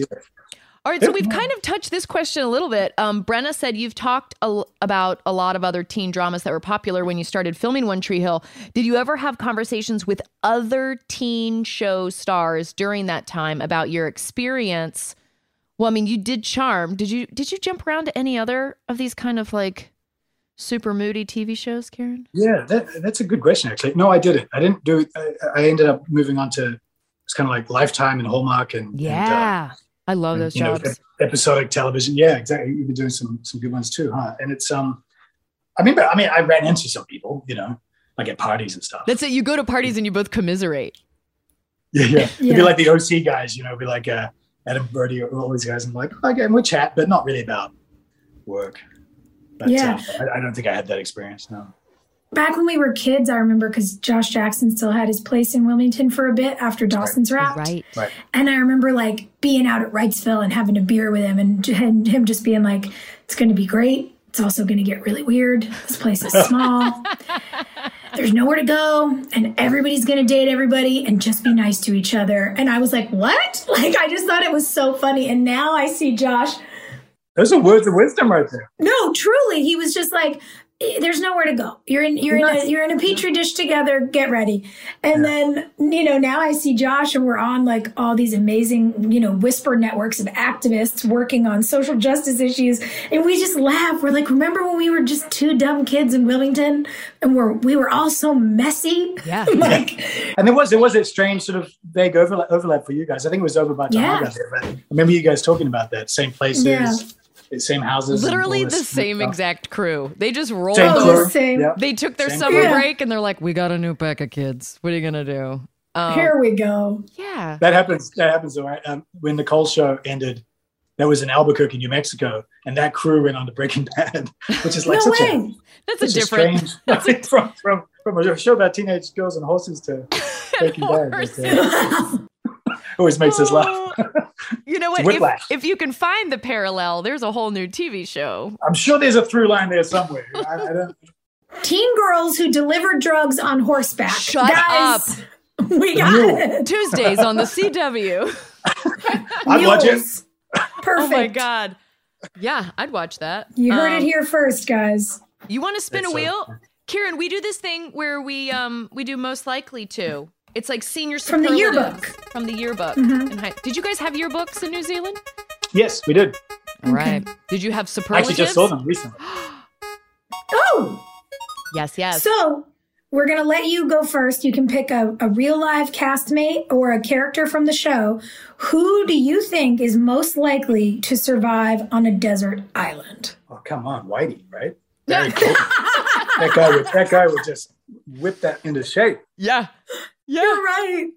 Speaker 8: To see that.
Speaker 5: All right, so we've kind of touched this question a little bit. Um, Brenna said you've talked a l- about a lot of other teen dramas that were popular when you started filming One Tree Hill. Did you ever have conversations with other teen show stars during that time about your experience? Well, I mean, you did Charm. Did you did you jump around to any other of these kind of like super moody TV shows, Kieren?
Speaker 8: Yeah, that, that's a good question. Actually, no, I didn't. I didn't do. I, I ended up moving on to it's kind of like Lifetime and Hallmark and and, uh,
Speaker 5: Yeah, I love those
Speaker 8: you know,
Speaker 5: jobs.
Speaker 8: ep- episodic television. Yeah, exactly. You've been doing some some good ones too, huh? And it's um, I mean, but I mean, I ran into some people, you know, like at parties and stuff.
Speaker 5: That's it. You go to parties and you both commiserate.
Speaker 8: Yeah, yeah. It'd be like the OC guys, you know, be like uh, Adam Brody or all these guys. I'm like, okay, we'll chat, but not really about work. But,
Speaker 1: Yeah.
Speaker 8: uh, I, I don't think I had that experience. No.
Speaker 1: Back when we were kids, I remember because Josh Jackson still had his place in Wilmington for a bit after Dawson's Wrapped.
Speaker 5: Right.
Speaker 8: Right.
Speaker 1: And I remember like being out at Wrightsville and having a beer with him and, and him just being like, it's going to be great. It's also going to get really weird. This place is small. There's nowhere to go. And everybody's going to date everybody and just be nice to each other. And I was like, what? Like, I just thought it was so funny. And now I see Josh.
Speaker 8: Those are words of wisdom right there.
Speaker 1: No, truly. He was just like, "Eh, there's nowhere to go. You're in you're in a you're in a petri dish together. Get ready. And then, you know, now I see Josh and we're on like all these amazing, you know, whisper networks of activists working on social justice issues. And we just laugh. We're like, remember when we were just two dumb kids in Wilmington and we're we were all so messy?
Speaker 5: Yeah.
Speaker 1: like
Speaker 8: And there was there was a strange sort of vague overlap, overlap for you guys. I think it was over by time
Speaker 1: Yeah.
Speaker 8: I got there. But I remember you guys talking about that. Same places,
Speaker 1: Yeah.
Speaker 8: Same houses.
Speaker 5: Literally the same
Speaker 8: stuff.
Speaker 5: exact crew. They just rolled
Speaker 8: Same
Speaker 5: up.
Speaker 8: Crew.
Speaker 1: the same.
Speaker 8: Yeah.
Speaker 5: They took their
Speaker 8: Same
Speaker 5: summer
Speaker 1: crew.
Speaker 5: break and they're like, "We got a new pack of kids. What are you gonna do?" Um,
Speaker 1: here we go.
Speaker 5: yeah.
Speaker 8: That happens. That happens. Though, um, when the Cole show ended, that was in Albuquerque, New Mexico, and that crew went on to Breaking Bad, which is like
Speaker 1: no
Speaker 8: such a
Speaker 1: way.
Speaker 5: That's a
Speaker 8: such a
Speaker 5: different.
Speaker 8: strange from from from a show about teenage girls and horses to Breaking Bad. but, uh, always makes us laugh.
Speaker 5: You know what? If, if you can find the parallel, there's a whole new TV show.
Speaker 8: I'm sure there's a through line there somewhere. I, I don't,
Speaker 1: Teen girls who deliver drugs on horseback.
Speaker 5: Shut
Speaker 1: Guys, We got
Speaker 8: Mule.
Speaker 1: it.
Speaker 5: Tuesdays on the CW.
Speaker 8: I'd watch it.
Speaker 1: Perfect.
Speaker 5: Oh my god. Yeah, I'd watch that.
Speaker 1: You heard
Speaker 5: Um,
Speaker 1: it here first, guys.
Speaker 5: You want to spin
Speaker 8: It's
Speaker 5: a wheel?
Speaker 8: fun.
Speaker 5: Kieren, we do this thing where we um we do most likely to. It's like senior
Speaker 1: From the yearbook. Mm-hmm.
Speaker 5: From the yearbook. in high- Did you guys have yearbooks in New Zealand?
Speaker 8: Yes, we did.
Speaker 5: All right. Did you have
Speaker 8: I actually just saw them recently.
Speaker 1: Oh,
Speaker 5: Yes, yes.
Speaker 1: so we're going to let you go first. You can pick a, a real live castmate or a character from the show. Who do you think is most likely to survive on a desert island?
Speaker 8: Oh, come on, Whitey, right? Very cool. that guy would that guy would just whip that into shape.
Speaker 5: yeah. Yeah.
Speaker 1: You're right.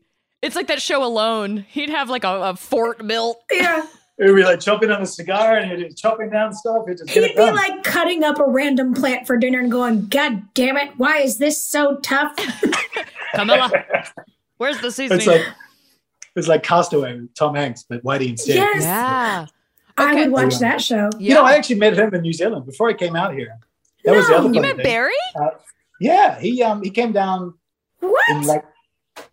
Speaker 5: It's like that show alone. He'd have like a, a fort built.
Speaker 1: Yeah.
Speaker 8: It would be like chopping on a cigar and he'd be chopping down stuff. He'd just
Speaker 1: He'd be like cutting up a random plant for dinner and going, God damn it, why is this so tough?
Speaker 5: Camilla, where's the seasoning?
Speaker 8: it's like it's like Castaway with Tom Hanks, but Whitey instead.
Speaker 1: Yes.
Speaker 5: yeah.
Speaker 1: I
Speaker 5: Okay.
Speaker 1: would watch that show.
Speaker 5: Yeah.
Speaker 8: You know, I actually met him in New Zealand before he came out here. That was the
Speaker 1: No,
Speaker 8: other
Speaker 5: you met
Speaker 8: thing.
Speaker 5: Barry?
Speaker 8: Yeah, he um he came down
Speaker 1: What?
Speaker 8: in like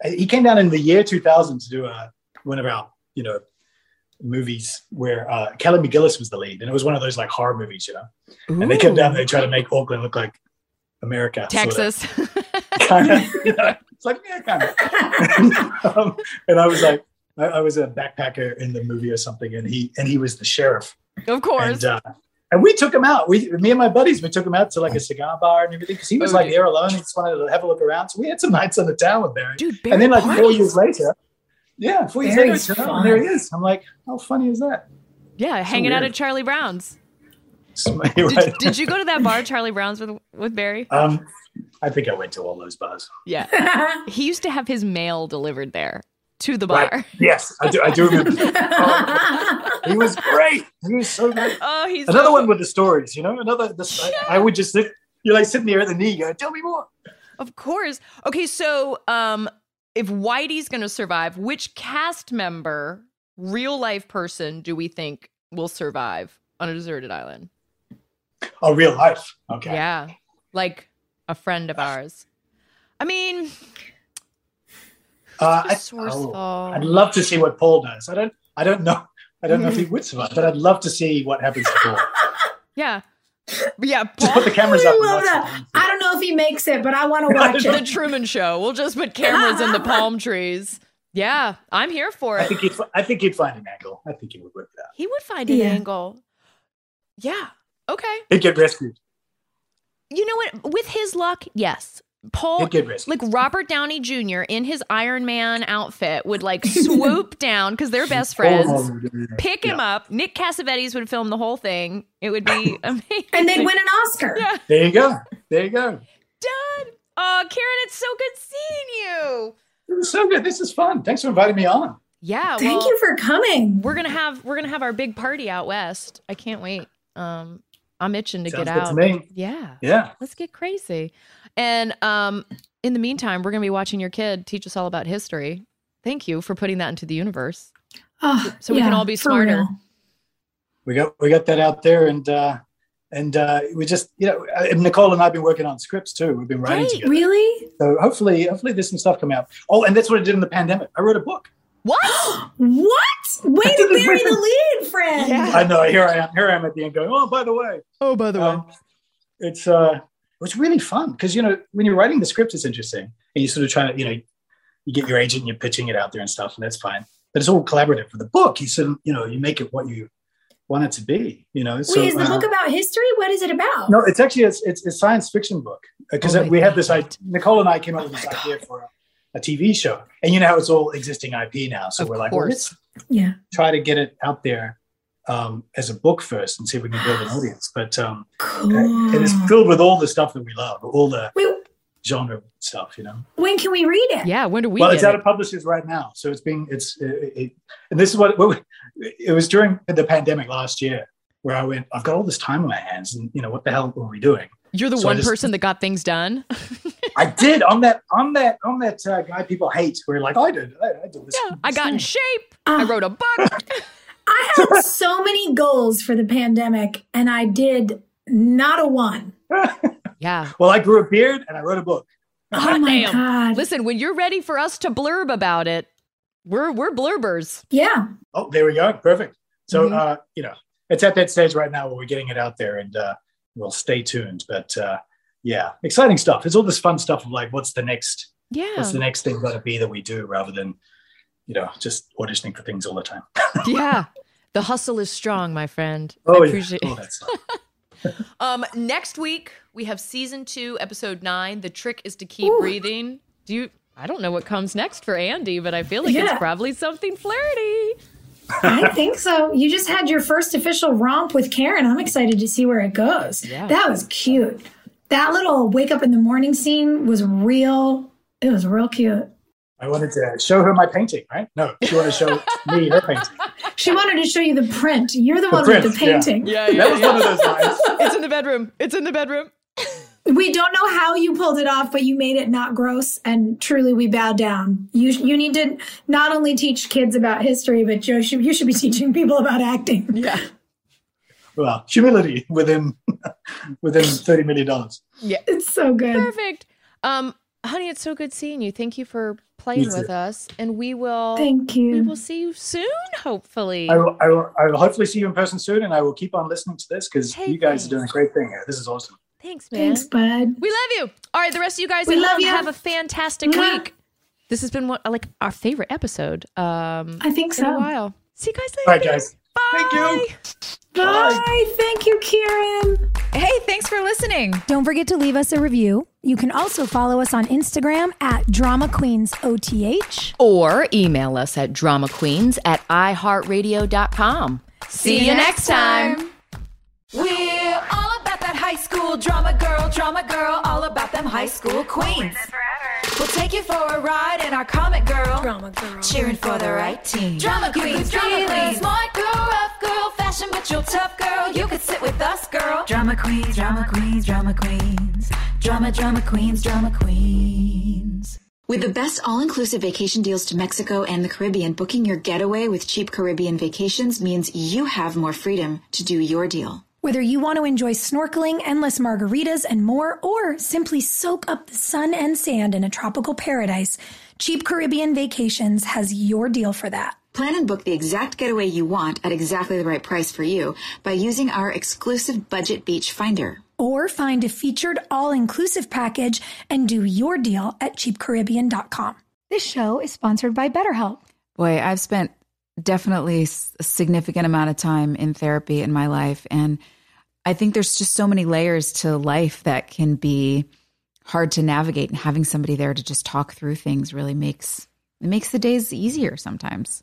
Speaker 8: he came down in the year 2000 to do a one of our you know movies where uh, Kelly McGillis was the lead, and it was one of those like horror movies, you know. And they came down, and they tried to make Auckland look like America,
Speaker 5: Texas.
Speaker 8: kind of. You know? It's like yeah, kind of. um, and I was like, I, I was a backpacker in the movie or something, and he and he was the sheriff,
Speaker 5: of course.
Speaker 8: and uh, and we took him out. We, me and my buddies, we took him out to like a cigar bar and everything because he was
Speaker 5: Oh,
Speaker 8: like
Speaker 5: yeah.
Speaker 8: there alone. He just wanted to have a look around. So we had some nights on the town with Barry.
Speaker 5: Dude, Barry
Speaker 8: and then like four years later, yeah, four years
Speaker 1: Barry's
Speaker 8: later, I turned out,
Speaker 1: fun.
Speaker 8: and there he is. I'm like, how funny is that?
Speaker 5: Yeah, hanging out at Charlie Brown's.
Speaker 8: You're
Speaker 5: Did, did you go to that bar, Charlie Brown's, with with Barry?
Speaker 8: Um, I think I went to all those bars.
Speaker 5: Yeah. He used to have his mail delivered there to the bar.
Speaker 8: Right. Yes, I do. I do remember. Oh, he was great. He was so great.
Speaker 5: Oh, he's
Speaker 8: Another
Speaker 5: so-
Speaker 8: one with the stories. You know, another. This, I, I would just sit. You're like sitting there at the knee, going, "Tell me more."
Speaker 5: Of course. Okay, so um if Whitey's going to survive, which cast member, real life person do we think will survive on a deserted island?
Speaker 8: Oh, real life. Okay.
Speaker 5: Yeah, like a friend of ours. I mean,
Speaker 8: Uh, I, oh, I'd love to see what Paul does. I don't. I don't know. I don't know if he would survive, but I'd love to see what happens to Paul.
Speaker 5: yeah, yeah.
Speaker 8: Just put the cameras
Speaker 1: I
Speaker 8: up. and watch
Speaker 1: I don't know if he makes it, but I want to watch it. the.
Speaker 5: Truman Show. We'll just put cameras in the palm trees. Yeah, I'm here for it.
Speaker 8: I
Speaker 5: it.
Speaker 8: think he'd. I think he'd find an angle. I think he would work it out.
Speaker 5: He would find an
Speaker 1: Yeah.
Speaker 5: angle. Yeah. Okay.
Speaker 8: He'd get rescued.
Speaker 5: You know what? With his luck, yes. Paul,
Speaker 8: He'd get rescued.
Speaker 5: like Robert Downey Jr. in his Iron Man outfit would like swoop down because they're best friends,
Speaker 8: Oh,
Speaker 5: pick him
Speaker 8: yeah.
Speaker 5: up. Nick Cassavetes would film the whole thing. It would be amazing.
Speaker 1: and they'd win an Oscar.
Speaker 5: Yeah.
Speaker 8: There you go. There you go.
Speaker 5: Done. Oh, Kieren, it's so good seeing you.
Speaker 8: It was so good. This is fun. Thanks for inviting me on.
Speaker 5: Yeah.
Speaker 1: Thank
Speaker 5: well,
Speaker 1: you for coming.
Speaker 5: We're gonna have we're gonna have our big party out west. I can't wait. Um, I'm itching to
Speaker 8: Sounds
Speaker 5: get
Speaker 8: to
Speaker 5: out.
Speaker 8: me.
Speaker 5: Yeah.
Speaker 8: Yeah.
Speaker 5: Let's get crazy. And um, in the meantime, we're going to be watching your kid teach us all about history. Thank you for putting that into the universe.
Speaker 1: Oh,
Speaker 5: So we can all be smarter.
Speaker 8: We got we got that out there, and uh, and uh, we just you know uh, Nicole and I've been working on scripts too. We've been writing
Speaker 5: Right.
Speaker 8: together.
Speaker 1: Really?
Speaker 8: So hopefully, hopefully there's some stuff coming out. Oh, and that's what I did in the pandemic. I wrote a book.
Speaker 5: What?
Speaker 1: What? Way to bury the lead, friend.
Speaker 5: Yeah.
Speaker 8: I know. Here I am. Here I am at the end, going. Oh, by the way,
Speaker 5: oh, by the
Speaker 8: um, it's uh, it's really fun because you know when you're writing the script, it's interesting, and you sort of try to you know you get your agent and you're pitching it out there and stuff, and that's fine. But it's all collaborative. For the book, you sort of you know you make it what you want it to be. You know.
Speaker 1: Wait, is the
Speaker 8: uh,
Speaker 1: book about history? What is it about?
Speaker 8: No, it's actually it's it's a science fiction book because
Speaker 5: Oh my
Speaker 8: we have this idea. Nicole and I came up with this idea for a, a TV show, and you know how it's all existing IP now. So
Speaker 5: Of
Speaker 8: we're like, well,
Speaker 5: course.
Speaker 8: let's
Speaker 1: Yeah.
Speaker 8: try to get it out there um, as a book first and see if we can build an audience. But um,
Speaker 1: Cool.
Speaker 8: and it's filled with all the stuff that we love, all the
Speaker 1: Wait,
Speaker 8: genre stuff, you know.
Speaker 1: when can we read it?
Speaker 5: Yeah. When do we
Speaker 8: well,
Speaker 5: get
Speaker 8: it's out
Speaker 5: it?
Speaker 8: of publishers right now, so it's being it's it, it, and this is what, what we- it was during the pandemic last year where I went, I've got all this time on my hands, and you know what the hell are we doing?
Speaker 5: You're the
Speaker 8: so
Speaker 5: one
Speaker 8: just-
Speaker 5: person that got things done.
Speaker 8: I did on that on that on that uh, guy people hate. Where you're like I did, I, I did this.
Speaker 5: yeah. I got in shape.
Speaker 1: Ah.
Speaker 5: I wrote a book.
Speaker 1: I had so many goals for the pandemic, and I did not a one.
Speaker 5: yeah.
Speaker 8: well, I grew a beard and I wrote a book.
Speaker 1: Oh my
Speaker 5: Damn.
Speaker 1: god!
Speaker 5: Listen, when you're ready for us to blurb about it, we're we're blurbers.
Speaker 1: Yeah.
Speaker 8: Oh, there we go. Perfect. So
Speaker 5: Mhm.
Speaker 8: uh, you know, it's at that stage right now where we're getting it out there, and uh, we'll stay tuned. But uh, yeah, exciting stuff. It's all this fun stuff of like, what's the next?
Speaker 5: Yeah.
Speaker 8: What's the next thing going to be that we do, rather than you know just auditioning for things all the time.
Speaker 5: yeah. The hustle is strong, my friend.
Speaker 8: Oh
Speaker 5: I
Speaker 8: yeah,
Speaker 5: appreciate
Speaker 8: all that stuff.
Speaker 5: Um, next week we have season two, episode nine. The trick is to keep
Speaker 1: Ooh.
Speaker 5: breathing. Do you? I don't know what comes next for Andy, but I feel like
Speaker 1: Yeah.
Speaker 5: it's probably something flirty.
Speaker 1: I think so. You just had your first official romp with Karen. I'm excited to see where it goes.
Speaker 5: Yeah.
Speaker 1: That was cute. That little wake up in the morning scene was real. It was real cute.
Speaker 8: I wanted to show her my painting, right? No, she wanted to show me her painting.
Speaker 1: She wanted to show you the print. You're the, one
Speaker 8: print,
Speaker 1: with the painting.
Speaker 5: Yeah, yeah.
Speaker 8: That was one of those lines.
Speaker 5: It's in the bedroom. It's in the bedroom.
Speaker 1: We don't know how you pulled it off, but you made it not gross, and truly, we bow down. You you need to not only teach kids about history, but you should you should be teaching people about acting.
Speaker 5: Yeah.
Speaker 8: Well, humility within within thirty million dollars.
Speaker 5: Yeah.
Speaker 1: It's so good.
Speaker 5: Perfect. Um, honey, it's so good seeing you. Thank you for playing
Speaker 8: You
Speaker 5: with us, and we will.
Speaker 1: Thank you.
Speaker 5: We will see you soon, hopefully.
Speaker 8: I will, I, will, I will hopefully see you in person soon, and I will keep on listening to this because
Speaker 5: Hey,
Speaker 8: you guys
Speaker 5: thanks.
Speaker 8: are doing a great thing here. This is awesome.
Speaker 5: Thanks, man.
Speaker 1: Thanks, bud.
Speaker 5: We love you. All right, the rest of you guys
Speaker 1: We love you.
Speaker 5: have a fantastic
Speaker 1: Mwah.
Speaker 5: week. This has been one, like our favorite episode. Um,
Speaker 1: I think
Speaker 5: in a
Speaker 1: so.
Speaker 5: while. See you guys later.
Speaker 8: Bye, guys.
Speaker 5: Bye.
Speaker 8: Thank you.
Speaker 1: Bye. Thank you, Kieren.
Speaker 15: Hey, thanks for listening.
Speaker 14: Don't forget to leave us a review. You can also follow us on Instagram at Drama Queens OTH.
Speaker 5: Or email us at dramaqueens at iheartradio.com. See, you next time.
Speaker 15: We're all about that high school drama girl, drama girl, all about them high school queens. We'll take you for a ride in our comic girl, drama girl, cheering for the right team. Drama queens, drama queens, smart girl, rough girl, fashion you're tough girl. You could sit with us, girl. Drama queens, drama queens, drama queens, drama, drama queens, drama queens.
Speaker 16: With the best all-inclusive vacation deals to Mexico and the Caribbean, booking your getaway with Cheap Caribbean Vacations means you have more freedom to do your deal.
Speaker 1: Whether you want to enjoy snorkeling, endless margaritas, and more, or simply soak up the sun and sand in a tropical paradise, Cheap Caribbean Vacations has your deal for that.
Speaker 17: Plan and book the exact getaway you want at exactly the right price for you by using our exclusive budget beach finder.
Speaker 1: Or find a featured all inclusive package and do your deal at cheapcaribbean.com. This show is sponsored by BetterHelp.
Speaker 2: Boy, I've spent definitely a significant amount of time in therapy in my life. And I think there's just so many layers to life that can be hard to navigate. And having somebody there to just talk through things really makes it makes the days easier sometimes.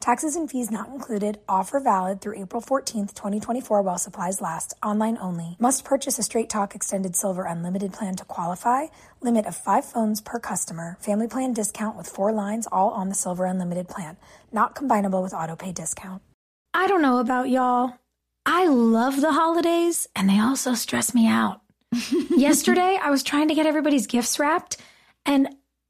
Speaker 1: Taxes and fees not included. Offer valid through April 14th, 2024 while supplies last. Online only. Must purchase a Straight Talk Extended Silver Unlimited plan to qualify. Limit of five phones per customer. Family plan discount with four lines all on the Silver Unlimited plan. Not combinable with autopay discount. I don't know about y'all. I love the holidays and they also stress me out. Yesterday, I was trying to get everybody's gifts wrapped and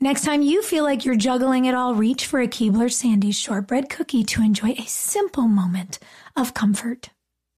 Speaker 1: Next time you feel like you're juggling it all, reach for a Keebler Sandies shortbread cookie to enjoy a simple moment of comfort.